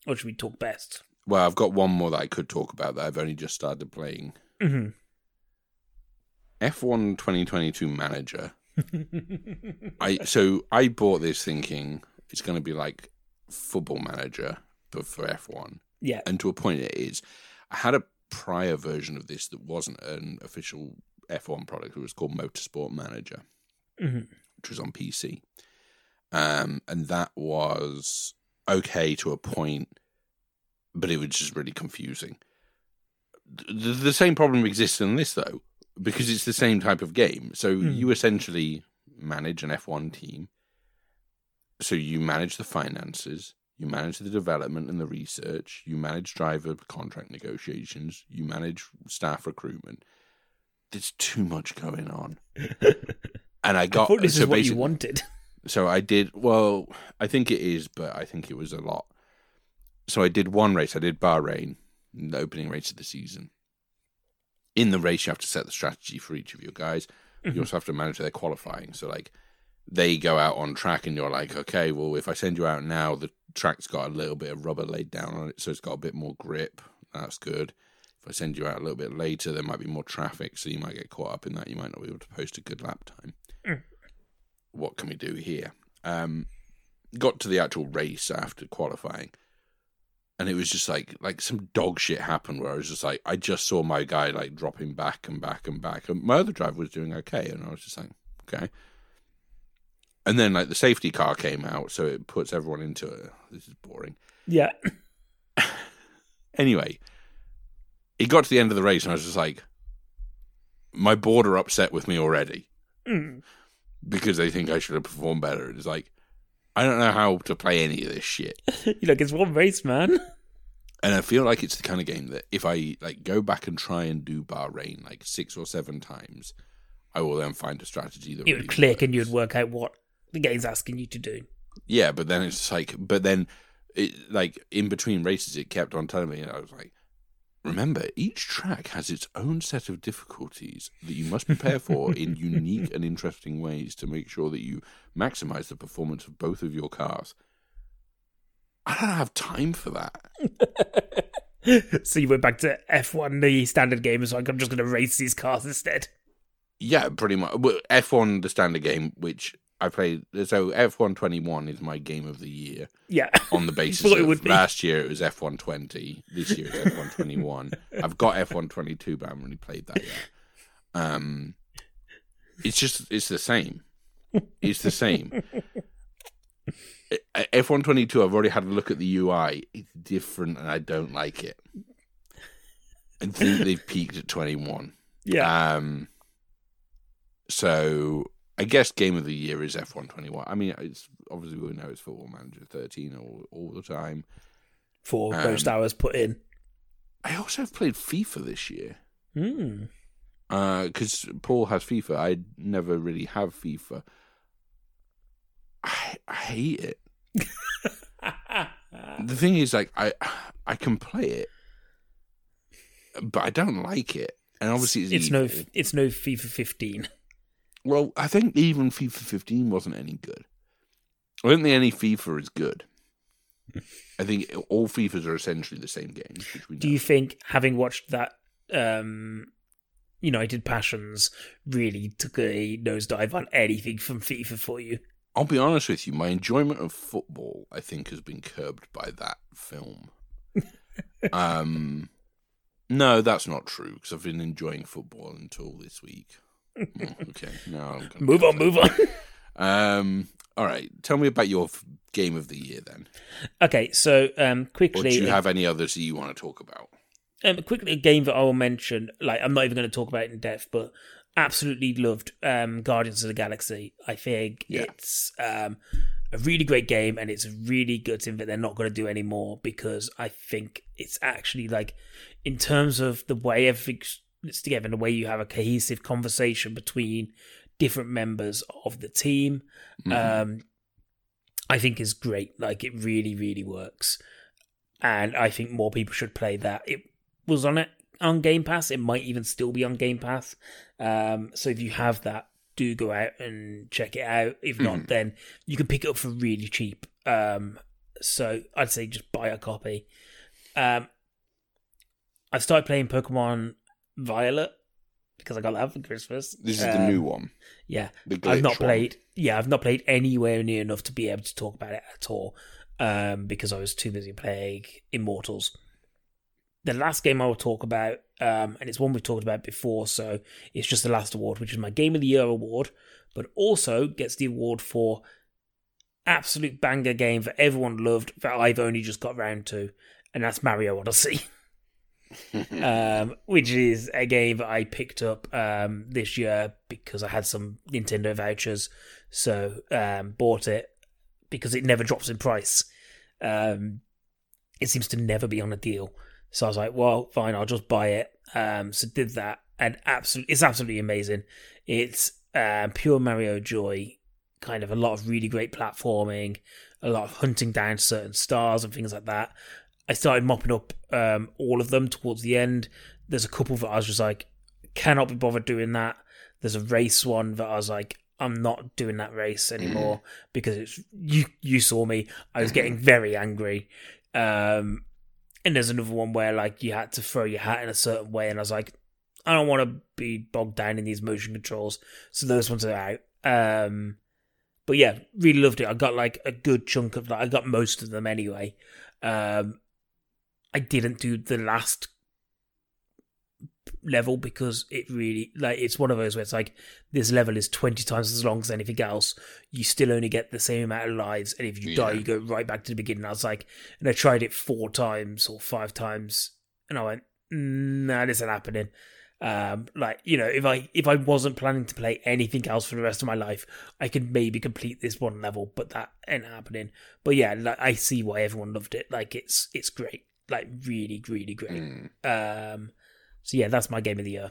Or should we talk best? Well, I've got one more that I could talk about that I've only just started playing. hmm F1 2022 Manager. I so I bought this thinking it's going to be like Football Manager, but for F1. Yeah. and to a point it is. I had a prior version of this that wasn't an official F1 product. It was called Motorsport Manager, hmm which was on PC, um, and that was okay to a point, but it was just really confusing. The, the same problem exists in this though, because it's the same type of game. So Hmm. you essentially manage an F1 team. So you manage the finances, you manage the development and the research, you manage driver contract negotiations, you manage staff recruitment. There's too much going on. And I I got thought this so is what you wanted. so I did well. I think it is, but I think it was a lot. So I did one race. I did Bahrain, the opening race of the season. In the race, you have to set the strategy for each of your guys. You mm-hmm. also have to manage their qualifying. So like, they go out on track, and you're like, okay, well, if I send you out now, the track's got a little bit of rubber laid down on it, so it's got a bit more grip. That's good. If I send you out a little bit later, there might be more traffic, so you might get caught up in that. You might not be able to post a good lap time what can we do here? Um, got to the actual race after qualifying. and it was just like like some dog shit happened where I was just like I just saw my guy like dropping back and back and back, and my other driver was doing okay, and I was just like okay. And then like the safety car came out, so it puts everyone into it. This is boring. Yeah. Anyway, it got to the end of the race, and I was just like, my board are upset with me already Mm. because they think I should have performed better. It's like I don't know how to play any of this shit. you look, it's one race, man. And I feel like it's the kind of game that if I like go back and try and do Bahrain like six or seven times, I will then find a strategy that It really would click and you'd work out what the game's asking you to do. Yeah, but then it's like, but then, it, like in between races, it kept on telling me, and I was like, remember, each track has its own set of difficulties that you must prepare for in unique and interesting ways to make sure that you maximize the performance of both of your cars. I don't have time for that. so you went back to F1, the standard game, and so like, I'm just going to race these cars instead. Yeah, pretty much. Well, F1, the standard game, which I played. So F one twenty one is my game of the year. Yeah. on the basis of last year it was F one twenty. this year it's F one twenty one. I've got F one twenty two, but I haven't really played that yet. Um, it's just it's the same. It's the same. F one twenty two. I've already had a look at the UI. It's different, and I don't like it. I think they've peaked at 21. Yeah. Um, so I guess game of the year is F one twenty one. I mean, it's obviously we know it's Football Manager 13 all, all the time. For um, most hours put in. I also have played FIFA this year Hmm. because Paul has FIFA. I never really have FIFA. I, I hate it. The thing is, like, I I can play it, but I don't like it. And obviously, it's, it's no, it's no FIFA 15. Well, I think even FIFA 15 wasn't any good. I don't think any FIFA is good. I think all FIFAs are essentially the same games. Which we know. Do you think having watched that um, United Passions really took a nosedive on anything from FIFA for you? I'll be honest with you. My enjoyment of football, I think, has been curbed by that film. um, no, that's not true because I've been enjoying football until this week. Okay, no, Move on, move on. Um, all right, tell me about your f- game of the year then. okay, so um, Or quickly, do you have any others that you want to talk about? um, quickly a game that I will mention. Like I'm not even going to talk about it in depth, but absolutely loved um, Guardians of the Galaxy. I think Yeah. it's um, a really great game, and it's really gutting that they're not going to do anymore because I think it's actually like in terms of the way everything's together in a way you have a cohesive conversation between different members of the team. Mhm. Um, I think is great. Like it really, really works, and I think more people should play that. It was on it on Game Pass. It might even still be on Game Pass. Um, so if you have that, do go out and check it out. If not, Mhm. then you can pick it up for really cheap. Um, so I'd say just buy a copy. Um, I started playing Pokemon Violet because I got that for Christmas. this is the Um, new one. Yeah, The I've not glitch one. played. Yeah, I've not played anywhere near enough to be able to talk about it at all, um, because I was too busy playing Immortals. The last game I will talk about, um, and it's one we've talked about before, so it's just the last award, which is my Game of the Year award, but also gets the award for absolute banger game that everyone loved that I've only just got round to, and that's Mario Odyssey um, which is a game I picked up um, this year because I had some Nintendo vouchers, so um, bought it because it never drops in price. Um, it seems to never be on a deal, so I was like, "Well, fine, I'll just buy it." Um, so did that, and absolutely, it's absolutely amazing. It's um, pure Mario joy, kind of a lot of really great platforming, a lot of hunting down certain stars and things like that. I started mopping up um, all of them towards the end. There's a couple that I was just like, cannot be bothered doing that. There's a race one that I was like, I'm not doing that race anymore because it's you. You saw me. I was getting very angry. Um, and there's another one where like you had to throw your hat in a certain way, and I was like, I don't want to be bogged down in these motion controls. So those ones are out. Um, but yeah, really loved it. I got like a good chunk of that. I got most of them anyway. Um, I didn't do the last level because it really like it's one of those where it's like this level is 20 times as long as anything else. You still only get the same amount of lives and if you die you go right back to the beginning. I was like and i tried it four times or five times and i went nah this isn't happening. Um like you know if i if i wasn't planning to play anything else for the rest of my life i could maybe complete this one level but that ain't happening. But yeah like, i see why everyone loved it. Like it's it's great like really really great Mm. um so yeah that's my game of the year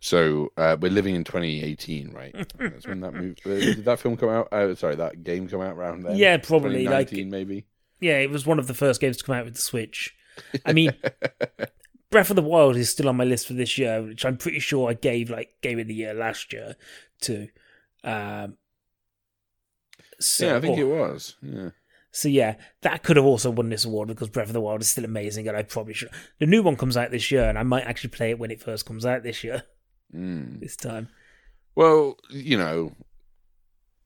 So uh, we're living in 2018, right? That's when that movie. Uh, did that film come out? Uh, sorry, that game come out around then. Yeah, probably, like- maybe. yeah it was one of the first games to come out with the switch i mean breath of the wild is still on my list for this year which i'm pretty sure i gave like game of the year last year to um so, yeah, I think or- it was. Yeah. So yeah, that could have also won this award because Breath of the Wild is still amazing, and I probably should. The new one comes out this year, and I might actually play it when it first comes out this year. Mm. This time, Well, you know,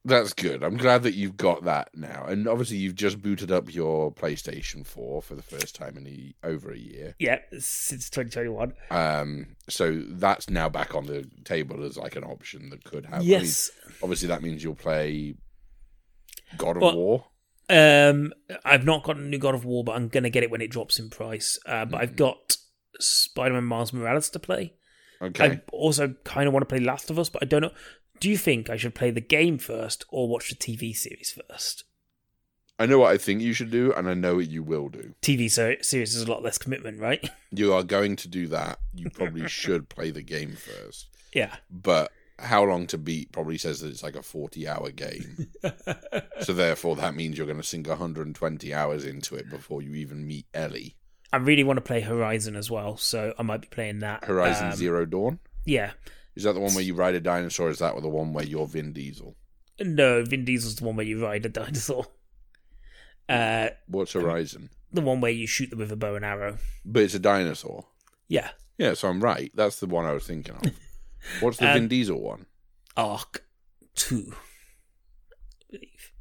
that's good. I'm glad that you've got that now, and obviously you've just booted up your PlayStation 4 for the first time in a, over a year. yeah, since 2021. Um, so that's now back on the table as like an option that could have. Yes, obviously that means you'll play God of Well, War. Um, I've not got a new God of War, but I'm gonna get it when it drops in price. Uh, but I've got Spider-Man Miles Morales to play. Okay. I also kind of want to play Last of Us, but I don't know. Do you think I should play the game first or watch the TV series first? I know what I think you should do, and I know what you will do. TV series is a lot less commitment, right? You are going to do that. You probably should play the game first. yeah. But how long to beat probably says that it's like a 40 hour game. so therefore, that means you're going to sink 120 hours into it before you even meet Ellie. I really want to play Horizon as well, so I might be playing that. Horizon Um, Zero Dawn? Yeah. Is that the one where you ride a dinosaur? Or is that the one where you're Vin Diesel? No, Vin Diesel's the one where you ride a dinosaur. Uh, What's Horizon? the one where you shoot them with a bow and arrow. But it's a dinosaur. Yeah. Yeah, so I'm right. That's the one I was thinking of. What's the Um, Vin Diesel one? ARK 2. Believe.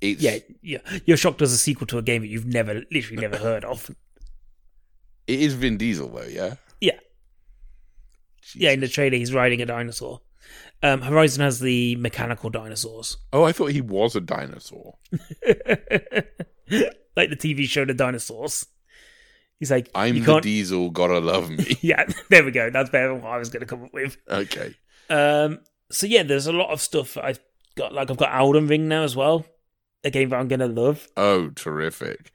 It's Yeah, yeah. You're shocked as a sequel to a game that you've never, literally never heard of. it is Vin Diesel though, yeah. Yeah. Yeah, in the trailer, he's riding a dinosaur. Um, Horizon has the mechanical dinosaurs. Oh, I thought he was a dinosaur. like the TV show The Dinosaurs. He's like, I'm you the. Diesel, gotta love me. yeah, there we go. That's better than what I was going to come up with. okay. Um, so yeah, there's a lot of stuff I've got. Like I've got Elden Ring now as well, a game that I'm going to love. Oh, terrific.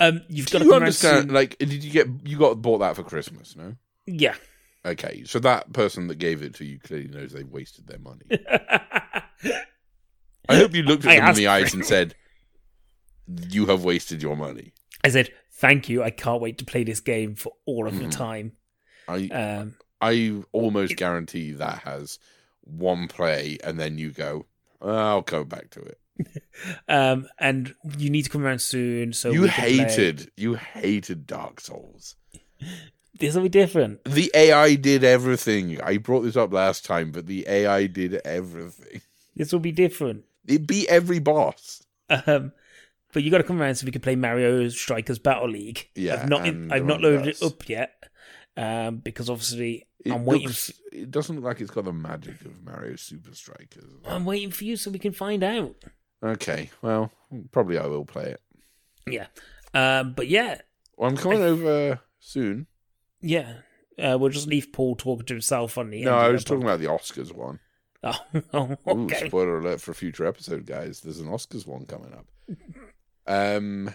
Um, you've got Do to you understand? Like, did you get you got bought that for Christmas? No. Yeah. Okay, so that person that gave it to you clearly knows they wasted their money. I hope you looked at I them in the eyes and said, "You have wasted your money." I said, "Thank you. I can't wait to play this game for all of the time." I Um, I almost guarantee that has one play, and then you go, "I'll go back to it." um, and you need to come around soon. So you can play- hated, you hated Dark Souls. This will be different. The AI did everything. I brought this up last time, but the AI did everything. This will be different. It beat every boss. Um, but you got to come around so we can play Mario Strikers Battle League. Yeah, I've not. I've not loaded it up yet. Um, because obviously It I'm waiting. looks- it doesn't look like it's got the magic of Mario Super Strikers. I'm waiting for you so we can find out. Okay, well, probably I will play it. Yeah. Um, but yeah, Well, I'm coming over soon. yeah. Uh, we'll just leave Paul talking to himself on the. No, I was talking about the Oscars one. Oh, Ooh, okay. spoiler alert for a future episode, guys. There's an Oscars one coming up. Um,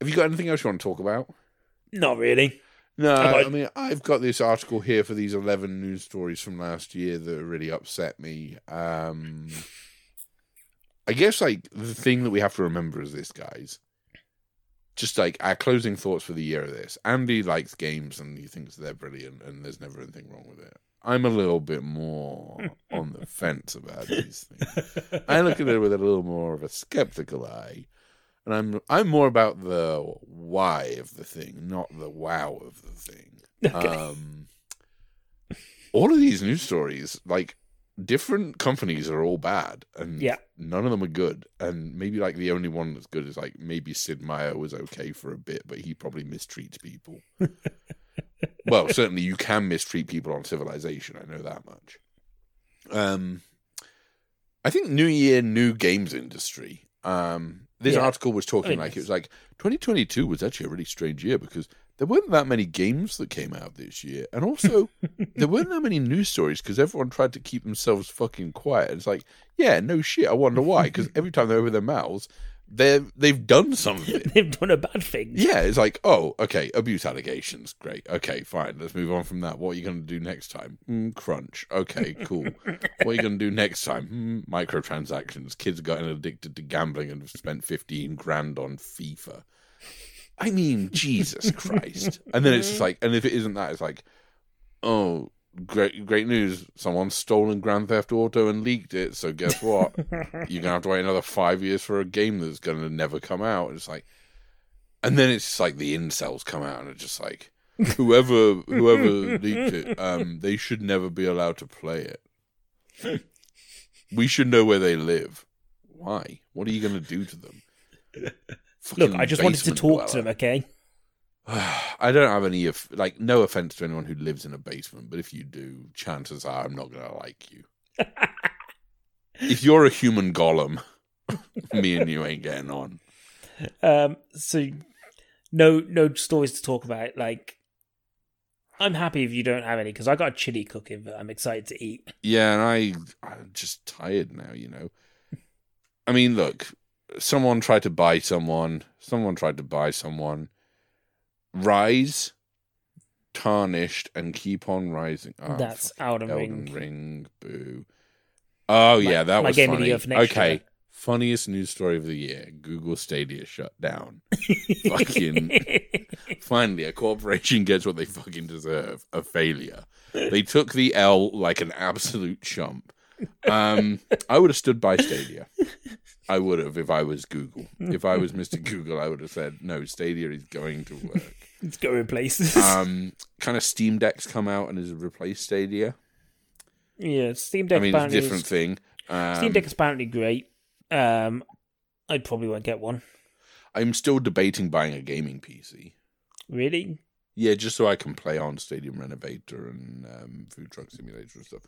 have you got anything else you want to talk about? Not really. No, I I mean I've got this article here for these eleven news stories from last year that really upset me. Um, I guess like the thing that we have to remember is this, guys. Just like our closing thoughts for the year of this. Andy likes games and he thinks they're brilliant and there's never anything wrong with it. I'm a little bit more on the fence about these things. I look at it with a little more of a skeptical eye, and I'm I'm more about the why of the thing, not the wow of the thing. Okay. Um, all of these news stories, like different companies are all bad, and Yeah. none of them are good. And maybe like the only one that's good is like maybe Sid Meier was okay for a bit, but he probably mistreats people. well, certainly you can mistreat people on Civilization. I know that much. Um, I think New Year, new games industry. Um, this Yeah. article was talking mean, like it was like 2022 was actually a really strange year because there weren't that many games that came out this year, and also there weren't that many news stories because everyone tried to keep themselves fucking quiet. It's like, yeah, no shit. I wonder why. Because every time they open their mouths, they they've done something. They've done a bad thing. Yeah, it's like, oh, okay, abuse allegations, great. Okay, fine, let's move on from that. What are you going to do next time? Mm, crunch. Okay, cool. what are you going to do next time? Mm, microtransactions. Kids gotten addicted to gambling and have spent 15 grand on FIFA. I mean, Jesus Christ. And then it's just like, and if it isn't that, it's like, oh, great, great news. Someone's stolen Grand Theft Auto and leaked it. So guess what? You're to have to wait another five years for a game that's to never come out. And it's like, and then it's just like the incels come out and it's just like, whoever whoever leaked it, um, they should never be allowed to play it. We should know where they live. Why? What are you to do to them? Look, I just wanted to talk to them, okay? I don't have any of like no offense to anyone who lives in a basement, but if you do, chances are I'm not gonna like you. if you're a human golem, me and you ain't getting on. Um, so no, no stories to talk about. Like, I'm happy if you don't have any because I got a chili cooking that I'm excited to eat. Yeah, and I I'm just tired now, you know. I mean, look, someone tried to buy someone, someone tried to buy someone. Rise, tarnished, and keep on rising. Oh, That's Elden Elden Ring. Ring. Boo. Oh My- yeah, that was game funny. okay, year. funniest news story of the year: Google Stadia shut down. Fucking finally, a corporation gets what they fucking deserve: a failure. They took the L like an absolute chump. Um, I would have stood by Stadia. I would have if I was Google. If I was Mr. Google, I would have said, "No, Stadia is going to work." It's going places. Um, kind of Steam Deck's come out and has replaced Stadia. yeah, Steam Deck. I mean, it's a different is- thing. Um, Steam Deck is apparently great. Um, I probably won't get one. I'm still debating buying a gaming PC. Really? Yeah, just so I can play on Stadium Renovator and um, Food Truck Simulator and stuff.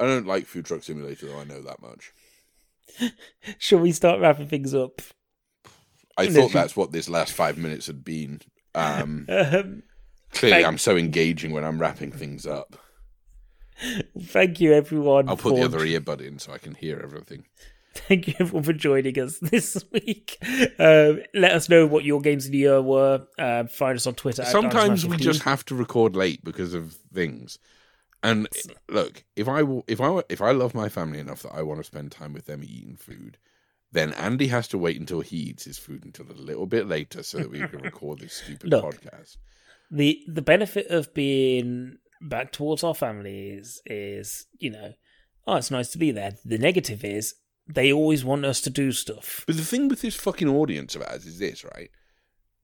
I don't like Food Truck Simulator, though. I know that much. Shall we start wrapping things up? I No, thought that's what this last five minutes had been. Um, Um, clearly, Thank- I'm so engaging when I'm wrapping things up. thank you, everyone. I'll put the for- other earbud in so I can hear everything. Thank you everyone for joining us this week. Um, let us know what your games of the year were. Um, find us on Twitter. Sometimes we just have to record late because of things. And look, if I if I if I love my family enough that I want to spend time with them eating food, then Andy has to wait until he eats his food until a little bit later so that we can record this stupid Look. podcast. the the benefit of being back towards our families is is you know oh it's nice to be there. The negative is they always want us to do stuff. But the thing with this fucking audience of ours is this, right?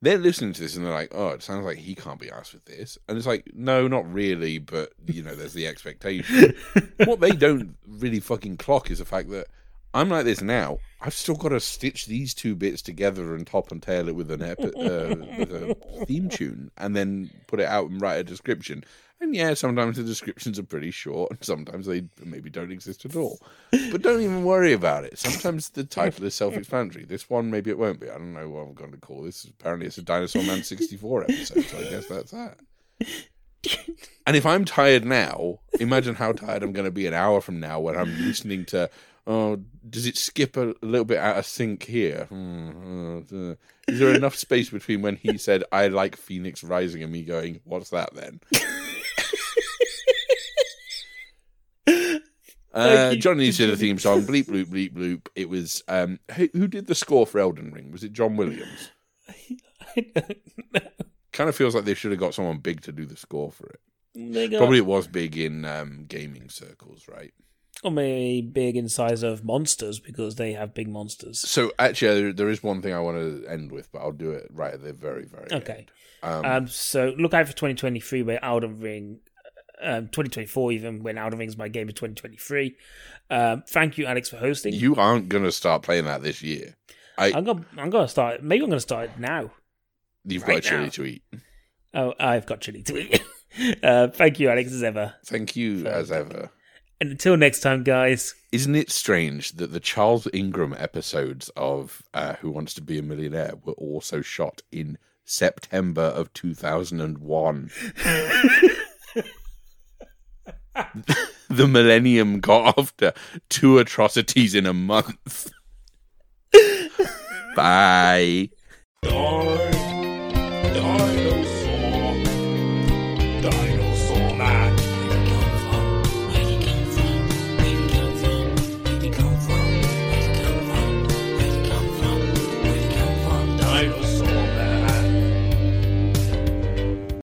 They're listening to this and they're like, "Oh, it sounds like he can't be asked with this," and it's like, "No, not really." But you know, there's the expectation. what they don't really fucking clock is the fact that I'm like this now. I've still got to stitch these two bits together and top and tail it with an epi- uh, with a theme tune, and then put it out and write a description. And yeah, sometimes the descriptions are pretty short, and sometimes they maybe don't exist at all. But don't even worry about it. Sometimes the title is self-explanatory. This one, maybe it won't be. I don't know what I'm going to call this. Apparently, it's a Dinosaur Man 64 episode, so I guess that's that. And if I'm tired now, imagine how tired I'm going to be an hour from now when I'm listening to. Oh, does it skip a little bit out of sync here? Hmm, uh, uh, is there enough space between when he said "I like Fenyx Rising" and me going, "What's that then"? Uh. John needs to do the theme song. Bleep bloop bleep bloop. It was um who, who did the score for Elden Ring? Was it John Williams? Kind of feels like they should have got someone big to do the score for it. got Probably it was big in um, gaming circles, right? or maybe big in size of monsters because they have big monsters. So actually, there, there is one thing I want to end with, but I'll do it right at the very, very Okay. end. Um, Um, so look out for 2023 where Elden Ring um, 2024 even when Outer Rings my game of 2023. Um, thank you, Alex, for hosting. You aren't gonna start playing that this year. I I'm gonna I'm gonna start. Maybe I'm gonna start it now. you've right got a chili now. to eat. Oh, I've got chili to eat. uh, thank you, Alex, as ever. Thank you as ever. And until next time, guys. Isn't it strange that the Charles Ingram episodes of uh, Who Wants to Be a Millionaire were also shot in September of 2001? the Millennium got after two atrocities in a month. Bye.